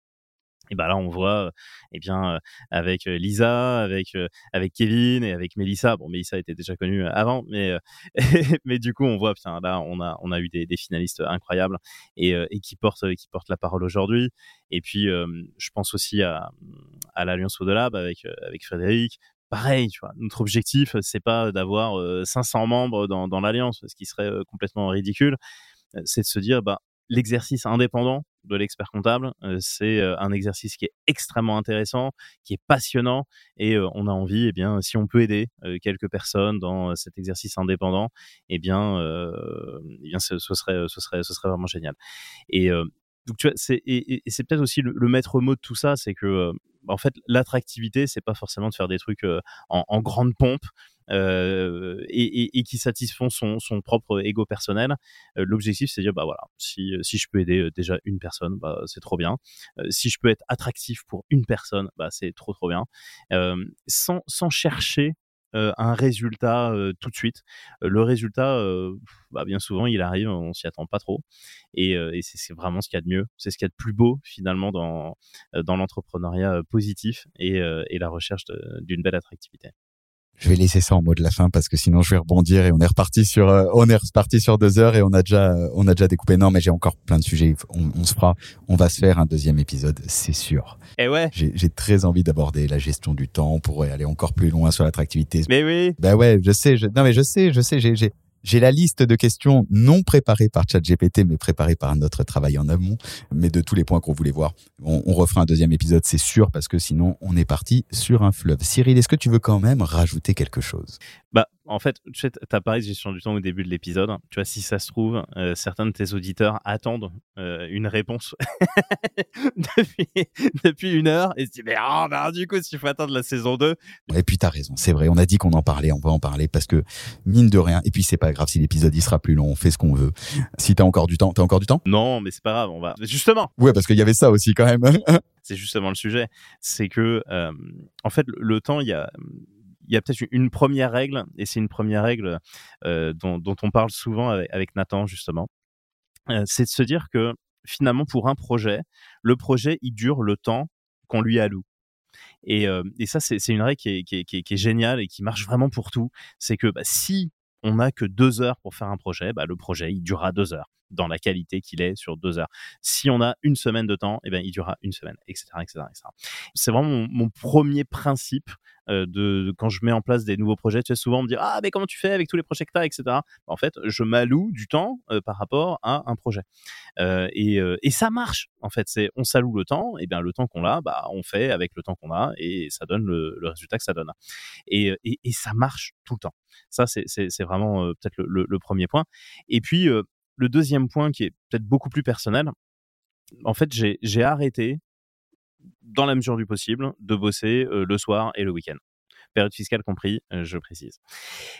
Et bah là on voit eh bien avec Lisa, avec avec Kevin et avec Melissa. Bon Melissa était déjà connue avant, mais mais du coup on voit putain là on a on a eu des, des finalistes incroyables et, et qui portent qui portent la parole aujourd'hui. Et puis je pense aussi à à l'Alliance au-delà bah, avec avec Frédéric, pareil, tu vois, notre objectif, c'est pas d'avoir 500 membres dans, l'alliance, ce qui serait complètement ridicule. C'est de se dire, bah, l'exercice indépendant de l'expert comptable, c'est un exercice qui est extrêmement intéressant, qui est passionnant, et on a envie, eh bien, si on peut aider quelques personnes dans cet exercice indépendant, eh bien, eh bien, ce, serait, ce serait, ce serait vraiment génial. Donc tu vois, c'est et, c'est peut-être aussi le, maître mot de tout ça, c'est que en fait, l'attractivité, c'est pas forcément de faire des trucs en, grande pompe. et, qui satisfont son, propre ego personnel. L'objectif, c'est de dire, bah voilà, si, si je peux aider déjà une personne, bah, c'est trop bien. si je peux être attractif pour une personne, bah, c'est trop trop bien. sans, sans chercher un résultat tout de suite. le résultat, bah, bien souvent, il arrive, on s'y attend pas trop. Et, c'est vraiment ce qu'il y a de mieux. C'est ce qu'il y a de plus beau, finalement, dans, dans l'entrepreneuriat positif et, et la recherche d'une belle attractivité. Je vais laisser ça en mot de la fin parce que sinon je vais rebondir et on est reparti sur euh, on est reparti sur deux heures et on a déjà euh, on a déjà découpé. Non, mais j'ai encore plein de sujets. On, se fera, on va se faire un deuxième épisode, c'est sûr. Et eh ouais. J'ai très envie d'aborder la gestion du temps. On pourrait aller encore plus loin sur l'attractivité. Mais oui. Ben ouais, je sais. Je, non mais je sais, je sais. J'ai j'ai la liste de questions non préparées par ChatGPT, mais préparées par notre travail en amont, mais de tous les points qu'on voulait voir. On, refera un deuxième épisode, c'est sûr, parce que sinon, on est parti sur un fleuve. Cyril, est-ce que tu veux quand même rajouter quelque chose? Bah, en fait, tu sais, as parlé de gestion du temps au début de l'épisode. Tu vois, si ça se trouve, euh, certains de tes auditeurs attendent euh, une réponse depuis, depuis, une heure et se disent, mais oh, bah, du coup, s'il faut attendre la saison 2. Et puis, tu as raison, c'est vrai. On a dit qu'on en parlait, on va en parler parce que, mine de rien, et puis c'est pas grave si l'épisode il sera plus long, on fait ce qu'on veut. Si tu as encore du temps, tu as encore du temps? Non, mais c'est pas grave, on va. Justement Ouais, parce qu'il y avait ça aussi quand même. c'est justement le sujet. C'est que, euh, en fait, le temps, il y a il y a peut-être une première règle, et c'est une première règle euh, dont, on parle souvent avec, Nathan, justement. Euh, c'est de se dire que finalement, pour un projet, le projet, il dure le temps qu'on lui alloue. Et, et ça, c'est une règle qui, est, géniale et qui marche vraiment pour tout. C'est que bah, si on n'a que deux heures pour faire un projet, bah, le projet, il durera deux heures dans la qualité qu'il est sur deux heures. Si on a une semaine de temps, eh ben, il durera une semaine, etc. etc., C'est vraiment mon, premier principe euh, de, quand je mets en place des nouveaux projets. Tu sais, souvent on me dit Ah, mais comment tu fais avec tous les projets que tu as, etc. En fait, je m'alloue du temps euh, par rapport à un projet. Euh, et, ça marche, en fait. C'est On s'alloue le temps, et bien le temps qu'on a, bah, on fait avec le temps qu'on a, et ça donne le, résultat que ça donne. Et, ça marche tout le temps. Ça, c'est vraiment peut-être le, le, premier point. Et puis, le deuxième point qui est peut-être beaucoup plus personnel, en fait, j'ai arrêté, dans la mesure du possible, de bosser euh, le soir et le week-end. Période fiscale compris, euh, je précise.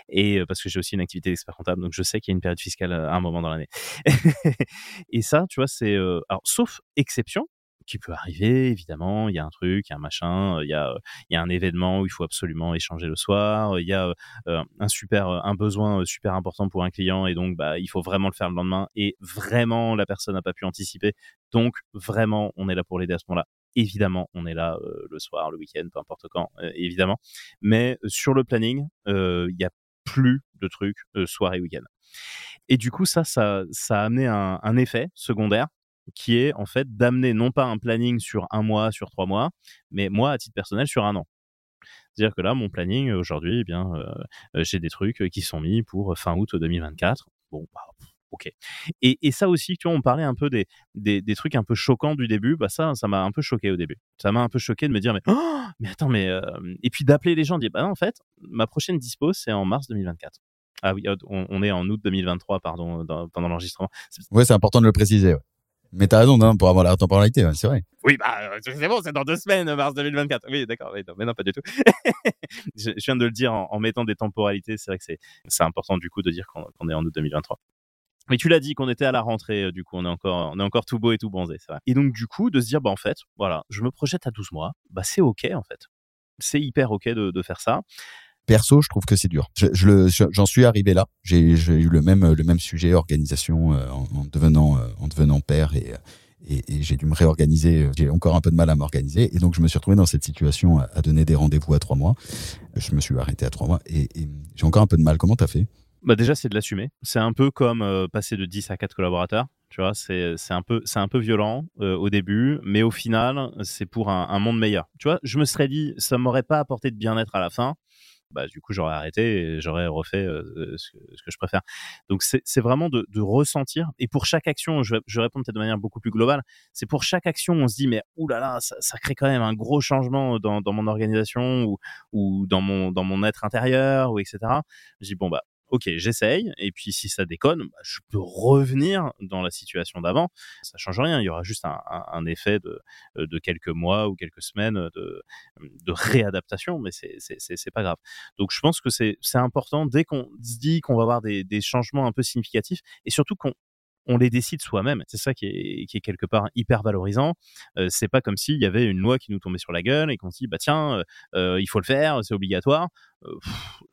Et euh, parce que j'ai aussi une activité d'expert comptable, donc je sais qu'il y a une période fiscale à un moment dans l'année. et ça, tu vois, c'est alors sauf exception, qui peut arriver, évidemment. Il y a un truc, il y a un machin, il y a, il y a un événement où il faut absolument échanger le soir. Il y a un super, un besoin super important pour un client et donc bah il faut vraiment le faire le lendemain et vraiment la personne n'a pas pu anticiper. Donc vraiment, on est là pour l'aider à ce moment-là. Évidemment, on est là le soir, le week-end, peu importe quand, évidemment. Mais sur le planning, il y a plus de trucs soir et week-end. Et du coup, ça, ça, ça a amené un effet secondaire qui est en fait d'amener non pas un planning sur un mois, sur trois mois, mais moi, à titre personnel, sur un an. C'est-à-dire que là, mon planning aujourd'hui, eh bien, euh, euh, j'ai des trucs qui sont mis pour fin août 2024. Bon, bah, ok. Et, et, ça aussi, tu vois, on parlait un peu des, des, des, trucs un peu choquants du début. Bah ça, ça m'a un peu choqué au début. Ça m'a un peu choqué de me dire, mais, oh, mais attends, mais euh, et puis d'appeler les gens, dire, bah non, en fait, ma prochaine dispo, c'est en mars 2024. Ah oui, on, est en août 2023, pardon, pendant l'enregistrement. Ouais, c'est important de le préciser. Ouais. Mais t'as raison, hein, pour avoir la temporalité, c'est vrai. Oui, bah, euh, c'est bon, c'est dans deux semaines, mars 2024. Oui, d'accord, mais non, pas du tout. je, viens de le dire en, mettant des temporalités. C'est vrai que c'est important, du coup, de dire qu'on est en août 2023. Mais tu l'as dit qu'on était à la rentrée, euh, du coup, on est encore, on est encore tout beau et tout bronzé, c'est vrai. Et donc, du coup, de se dire, bah, en fait, voilà, je me projette à 12 mois, bah, c'est OK, en fait. C'est hyper OK de, de faire ça. Perso, je trouve que c'est dur. Je, je j'en suis arrivé là. J'ai, eu le même, le même sujet organisation euh, en, devenant, euh, en devenant père et, et, j'ai dû me réorganiser. J'ai encore un peu de mal à m'organiser et donc je me suis retrouvé dans cette situation à, donner des rendez-vous à trois mois. Je me suis arrêté à trois mois et, j'ai encore un peu de mal. Comment t'as fait? Bah déjà, c'est de l'assumer. C'est un peu comme euh, passer de 10 à 4 collaborateurs. Tu vois, c'est un peu un peu violent au début, mais au final, c'est pour un, un, monde meilleur. Tu vois, je me serais dit, ça m'aurait pas apporté de bien-être à la fin bah, du coup, j'aurais arrêté et j'aurais refait ce, que, je préfère. Donc, c'est vraiment de, ressentir. Et pour chaque action, je, je réponds peut-être de manière beaucoup plus globale, c'est pour chaque action, on se dit, mais oulala, ça, ça crée quand même un gros changement dans, mon organisation ou, ou dans, mon, dans mon être intérieur, ou etc. Je dis, bon, bah, ok, j'essaye, et puis si ça déconne, bah, je peux revenir dans la situation d'avant. Ça change rien, il y aura juste un, un, effet de, de, quelques mois ou quelques semaines de, de réadaptation, mais c'est pas grave. Donc je pense que c'est important dès qu'on se dit qu'on va avoir des, des changements un peu significatifs, et surtout qu'on on les décide soi-même. C'est ça qui est, qui est, quelque part hyper valorisant. Euh, c'est pas comme s'il y avait une loi qui nous tombait sur la gueule et qu'on se dit bah tiens, euh, euh, il faut le faire, c'est obligatoire.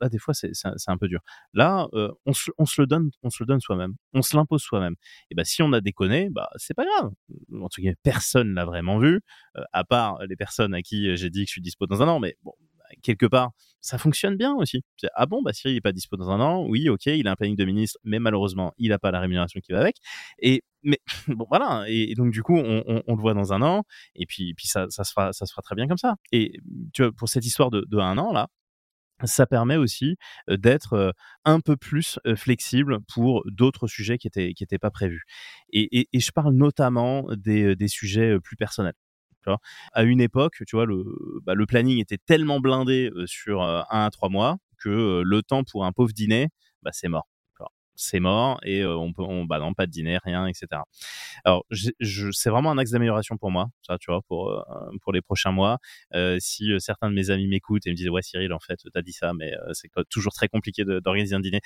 là, des fois, c'est un peu dur. Là, on se, on, se, le donne, on se le donne soi-même, on se l'impose soi-même. Et bah si on a déconné, bah c'est pas grave. En tout cas, personne l'a vraiment vu, à part les personnes à qui j'ai dit que je suis dispo dans un an. Mais bon, quelque part, ça fonctionne bien aussi. Ah bon, bah Cyril n'est pas dispo dans un an. Oui, ok, il a un planning de ministre, mais malheureusement, il n'a pas la rémunération qui va avec. Et mais bon, voilà. Et, donc du coup, on, le voit dans un an, et puis puis ça, ça se fera, ça se fera très bien comme ça. Et tu vois, pour cette histoire de, un an là, ça permet aussi d'être un peu plus flexible pour d'autres sujets qui étaient qui étaient pas prévus. Et, et, et je parle notamment des, des sujets plus personnels à une époque, tu vois, le, bah, planning était tellement blindé sur un à trois mois que le temps pour un pauvre dîner, bah, c'est mort c'est mort et on peut bah non pas de dîner rien etc alors je, c'est vraiment un axe d'amélioration pour moi ça tu vois pour pour les prochains mois. Si certains de mes amis m'écoutent et me disent ouais Cyril en fait t'as dit ça mais c'est toujours très compliqué d'organiser un dîner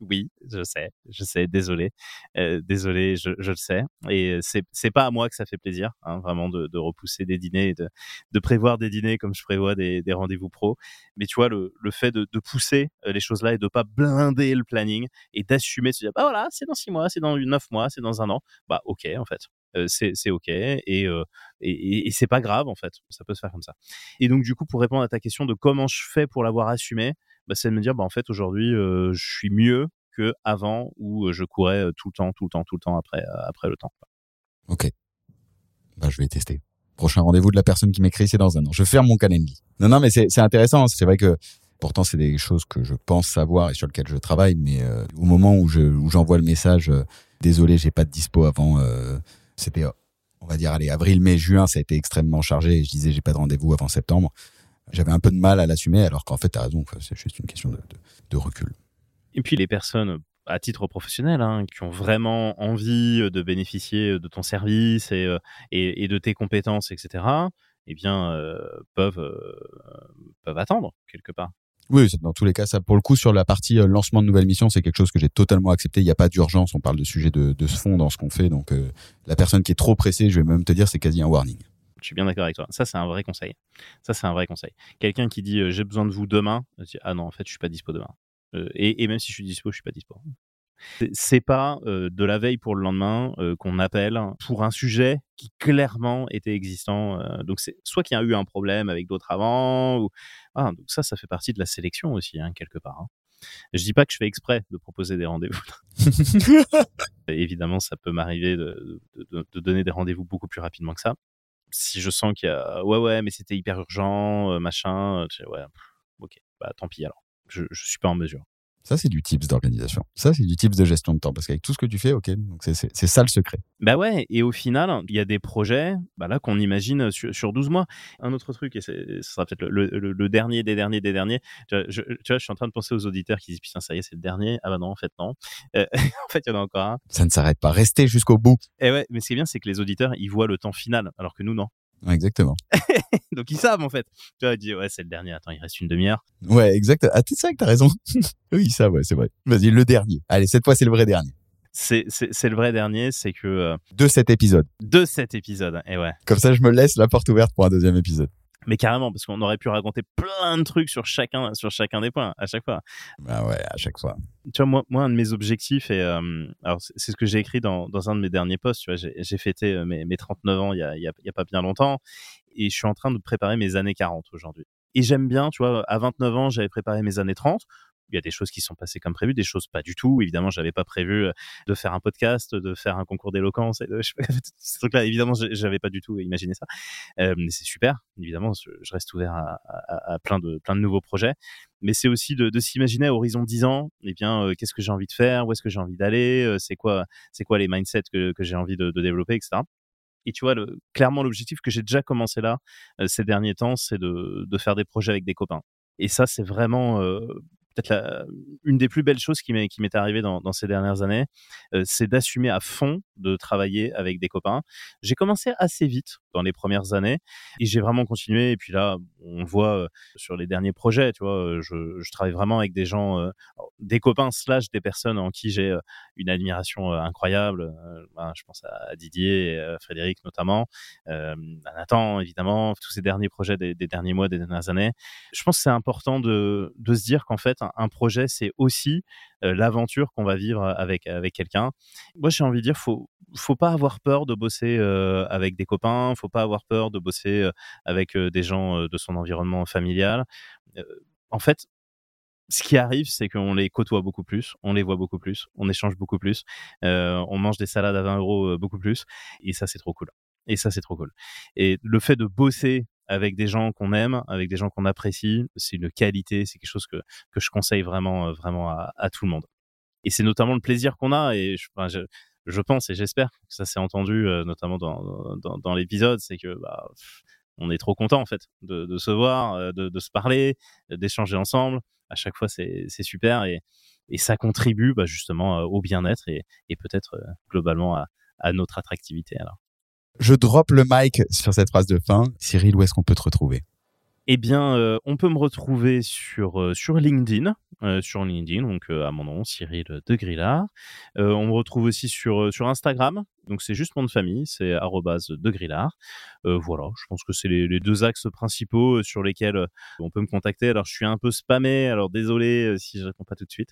oui je sais je sais désolé désolé je, je, le sais et c'est c'est pas à moi que ça fait plaisir hein, vraiment de, de, repousser des dîners et de, de prévoir des dîners comme je prévois des, des rendez-vous pro mais tu vois le, le fait de, de pousser les choses là et de pas blinder le planning et d'assumer, se dire, bah voilà, c'est dans six mois, c'est dans neuf mois, c'est dans un an. Bah ok, en fait. c'est ok et, et, et c'est pas grave en fait, ça peut se faire comme ça. Et donc du coup, pour répondre à ta question de comment je fais pour l'avoir assumé, bah, c'est de me dire bah en fait aujourd'hui je suis mieux que avant où je courais tout le temps, tout le temps, tout le temps après après le temps. Ok, bah je vais tester. Prochain rendez-vous de la personne qui m'écrit, c'est dans un an. Je ferme mon calendrier. Non, non, mais c'est intéressant. C'est vrai que pourtant, c'est des choses que je pense savoir et sur lesquelles je travaille. Mais au moment où je où j'envoie le message, désolé, j'ai pas de dispo avant. C'était, on va dire, allez, avril, mai, juin, ça a été extrêmement chargé. Et je disais, j'ai pas de rendez-vous avant septembre. J'avais un peu de mal à l'assumer, alors qu'en fait, t'as raison. C'est juste une question de, de, de recul. Et puis les personnes à titre professionnel, hein, qui ont vraiment envie de bénéficier de ton service et, et, et de tes compétences, etc., eh bien, euh, peuvent, euh, peuvent attendre quelque part. Oui, dans tous les cas, ça, pour le coup, sur la partie lancement de nouvelles missions, c'est quelque chose que j'ai totalement accepté. Il n'y a pas d'urgence. On parle de sujet de, de fond dans ce qu'on fait. Donc, la personne qui est trop pressée, je vais même te dire, c'est quasi un warning. Je suis bien d'accord avec toi. Ça, c'est un vrai conseil. Ça, c'est un vrai conseil. Quelqu'un qui dit j'ai besoin de vous demain, ah non, en fait, je suis pas dispo demain. et, et, même si je suis dispo, je suis pas dispo. C'est pas euh, de la veille pour le lendemain euh, qu'on appelle pour un sujet qui clairement était existant. Euh, donc c'est soit qu'il y a eu un problème avec d'autres avant, ou ah, donc ça, ça fait partie de la sélection aussi hein, quelque part. Hein. Je dis pas que je fais exprès de proposer des rendez-vous. Évidemment, ça peut m'arriver de, de, de, donner des rendez-vous beaucoup plus rapidement que ça. Si je sens qu'il y a ouais ouais, mais c'était hyper urgent, machin, ouais, ok, bah tant pis alors. Je, je suis pas en mesure. Ça, c'est du tips d'organisation. Ça, c'est du tips de gestion de temps. Parce qu'avec tout ce que tu fais, OK, donc c'est ça le secret. Bah ouais, et au final, il y a des projets bah là qu'on imagine sur, sur, 12 mois. Un autre truc, et ce sera peut-être le, le, dernier des derniers des derniers. Tu vois, je, tu vois, je suis en train de penser aux auditeurs qui disent Putain, ça y est, c'est le dernier. Ah bah non, en fait, non. Euh, en fait, il y en a encore un. Ça ne s'arrête pas. Restez jusqu'au bout. Et ouais, mais ce qui est bien, c'est que les auditeurs, ils voient le temps final, alors que nous, non. Exactement. Donc ils savent en fait. Tu vois, ils disent ouais c'est le dernier. Attends, il reste une demi-heure. Ouais, exact. Ah c'est ça que t'as raison. oui, ça ouais, c'est vrai. Vas-y, le dernier. Allez, cette fois c'est le vrai dernier. C'est c'est le vrai dernier, c'est que euh, de cet épisode. De cet épisode. Et ouais. Comme ça, je me laisse la porte ouverte pour un deuxième épisode. Mais carrément, parce qu'on aurait pu raconter plein de trucs sur chacun, sur chacun des points, à chaque fois. Bah ouais, à chaque fois. Tu vois, moi, moi un de mes objectifs, et euh, alors c'est ce que j'ai écrit dans, dans un de mes derniers posts, tu vois, j'ai fêté euh, mes, mes 39 ans il y a, il y a, y a pas bien longtemps, et je suis en train de préparer mes années 40 aujourd'hui. Et j'aime bien, tu vois, à 29 ans, j'avais préparé mes années 30 il y a des choses qui sont passées comme prévu, des choses pas du tout. Évidemment, j'avais pas prévu euh, de faire un podcast, de faire un concours d'éloquence et de ces trucs-là. Évidemment, j'avais pas du tout imaginé ça. Euh, mais c'est super. Évidemment, je, reste ouvert à, plein de plein de nouveaux projets. Mais c'est aussi de, s'imaginer à horizon 10 ans. Eh bien, euh, qu'est-ce que j'ai envie de faire? Où est-ce que j'ai envie d'aller? C'est quoi C'est quoi les mindsets que, j'ai envie de, développer, etc. Et tu vois, clairement, l'objectif que j'ai déjà commencé là, ces derniers temps, c'est de, de faire des projets avec des copains. Et ça, c'est vraiment euh, une des plus belles choses qui m'est arrivée dans, dans, ces dernières années, euh, c'est d'assumer à fond de travailler avec des copains. J'ai commencé assez vite dans les premières années et j'ai vraiment continué. Et puis là, on voit euh, sur les derniers projets, tu vois, euh, je, travaille vraiment avec des gens, euh, des copains slash des personnes en qui j'ai une admiration incroyable. Ben, je pense à Didier, et, Frédéric notamment, à Nathan évidemment, tous ces derniers projets des, derniers mois, des dernières années. Je pense que c'est important de se dire qu'en fait, un, projet, c'est aussi l'aventure qu'on va vivre avec avec quelqu'un. Moi, j'ai envie de dire, faut faut pas avoir peur de bosser avec des copains, faut pas avoir peur de bosser avec des gens de son environnement familial. en fait, ce qui arrive, c'est qu'on les côtoie beaucoup plus, on les voit beaucoup plus, on échange beaucoup plus, on mange des salades à 20 euros beaucoup plus, et ça c'est trop cool. Et ça c'est trop cool. Et le fait de bosser avec des gens qu'on aime, avec des gens qu'on apprécie, c'est une qualité, c'est quelque chose que, que je conseille vraiment, vraiment à, à tout le monde. Et c'est notamment le plaisir qu'on a, et je, je, pense et j'espère que ça s'est entendu, euh, notamment dans, dans, dans l'épisode, c'est que bah, on est trop content en fait de, de se voir, euh, de, de se parler, d'échanger ensemble. À chaque fois, c'est super et, et ça contribue bah, justement euh, au bien-être et, et peut-être globalement à, à notre attractivité. Alors. Je drop le mic sur cette phrase de fin. Cyril, où est-ce qu'on peut te retrouver? Eh bien, euh, on peut me retrouver sur, euh, sur LinkedIn, euh, sur LinkedIn, donc à mon nom, Cyril de Grillard. on me retrouve aussi sur, sur Instagram, donc c'est juste mon nom de famille, c'est de Grillard. voilà, je pense que c'est les, deux axes principaux sur lesquels on peut me contacter. Alors, je suis un peu spammé, alors désolé si je réponds pas tout de suite,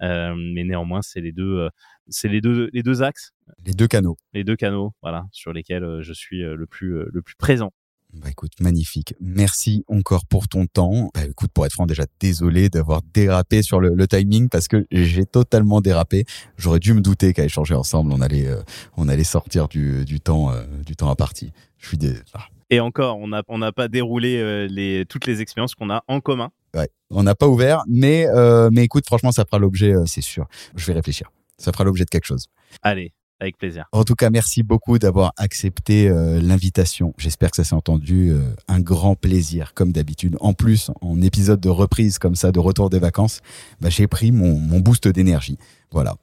mais néanmoins, c'est les deux, c'est les deux, les deux axes. Les deux canaux. Les deux canaux, voilà, sur lesquels je suis le plus, le plus présent. Bah écoute, magnifique. Merci encore pour ton temps. Bah écoute, pour être franc, déjà désolé d'avoir dérapé sur le, timing parce que j'ai totalement dérapé. J'aurais dû me douter qu'à échanger ensemble, on allait, euh, on allait sortir du, du temps, euh, du temps à partie. Je suis des. Ah. Et encore, on n'a on n'a pas déroulé euh, les, toutes les expériences qu'on a en commun. Ouais, on n'a pas ouvert, mais, mais écoute, franchement, ça fera l'objet, c'est sûr. Je vais réfléchir. Ça fera l'objet de quelque chose. Allez, avec plaisir. En tout cas, merci beaucoup d'avoir accepté euh, l'invitation. J'espère que ça s'est entendu. Euh, un grand plaisir, comme d'habitude. En plus, en épisode de reprise comme ça, de retour des vacances, bah, j'ai pris mon, mon boost d'énergie. Voilà.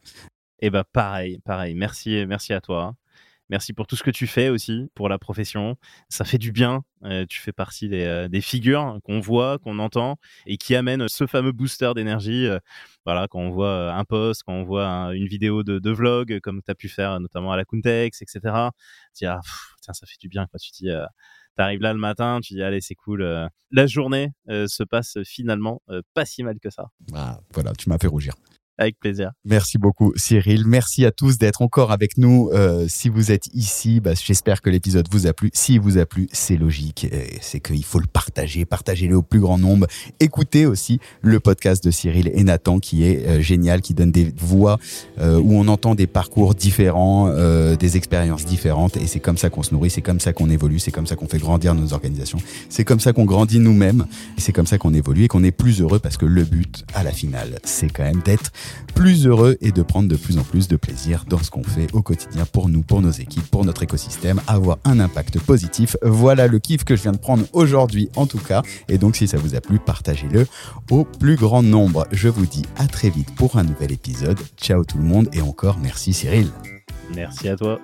Et eh bah pareil, pareil. Merci, merci à toi. Merci pour tout ce que tu fais aussi pour la profession. Ça fait du bien. Euh, tu fais partie des, euh, des figures qu'on voit, qu'on entend et qui amènent ce fameux booster d'énergie. Euh, voilà, quand on voit un post, quand on voit une vidéo de, vlog, comme tu as pu faire notamment à la Kuntex, etc. Tu dis, ah, tiens, ça fait du bien. Tu dis, tu arrives là le matin, tu dis, allez, c'est cool. la journée se passe finalement pas si mal que ça. Ah, voilà, tu m'as fait rougir. Avec plaisir. Merci beaucoup, Cyril. Merci à tous d'être encore avec nous. Euh, si vous êtes ici, bah, j'espère que l'épisode vous a plu. S'il vous a plu, c'est logique. C'est qu'il faut le partager. Partagez-le au plus grand nombre. Écoutez aussi le podcast de Cyril et Nathan qui est euh, génial, qui donne des voix euh, où on entend des parcours différents, des expériences différentes. Et c'est comme ça qu'on se nourrit, c'est comme ça qu'on évolue, c'est comme ça qu'on fait grandir nos organisations. C'est comme ça qu'on grandit nous-mêmes. C'est comme ça qu'on évolue et qu'on est plus heureux parce que le but, à la finale, c'est quand même d'être plus heureux et de prendre de plus en plus de plaisir dans ce qu'on fait au quotidien pour nous, pour nos équipes, pour notre écosystème, avoir un impact positif. Voilà le kiff que je viens de prendre aujourd'hui en tout cas. Et donc si ça vous a plu, partagez-le au plus grand nombre. Je vous dis à très vite pour un nouvel épisode. Ciao tout le monde et encore merci Cyril. Merci à toi.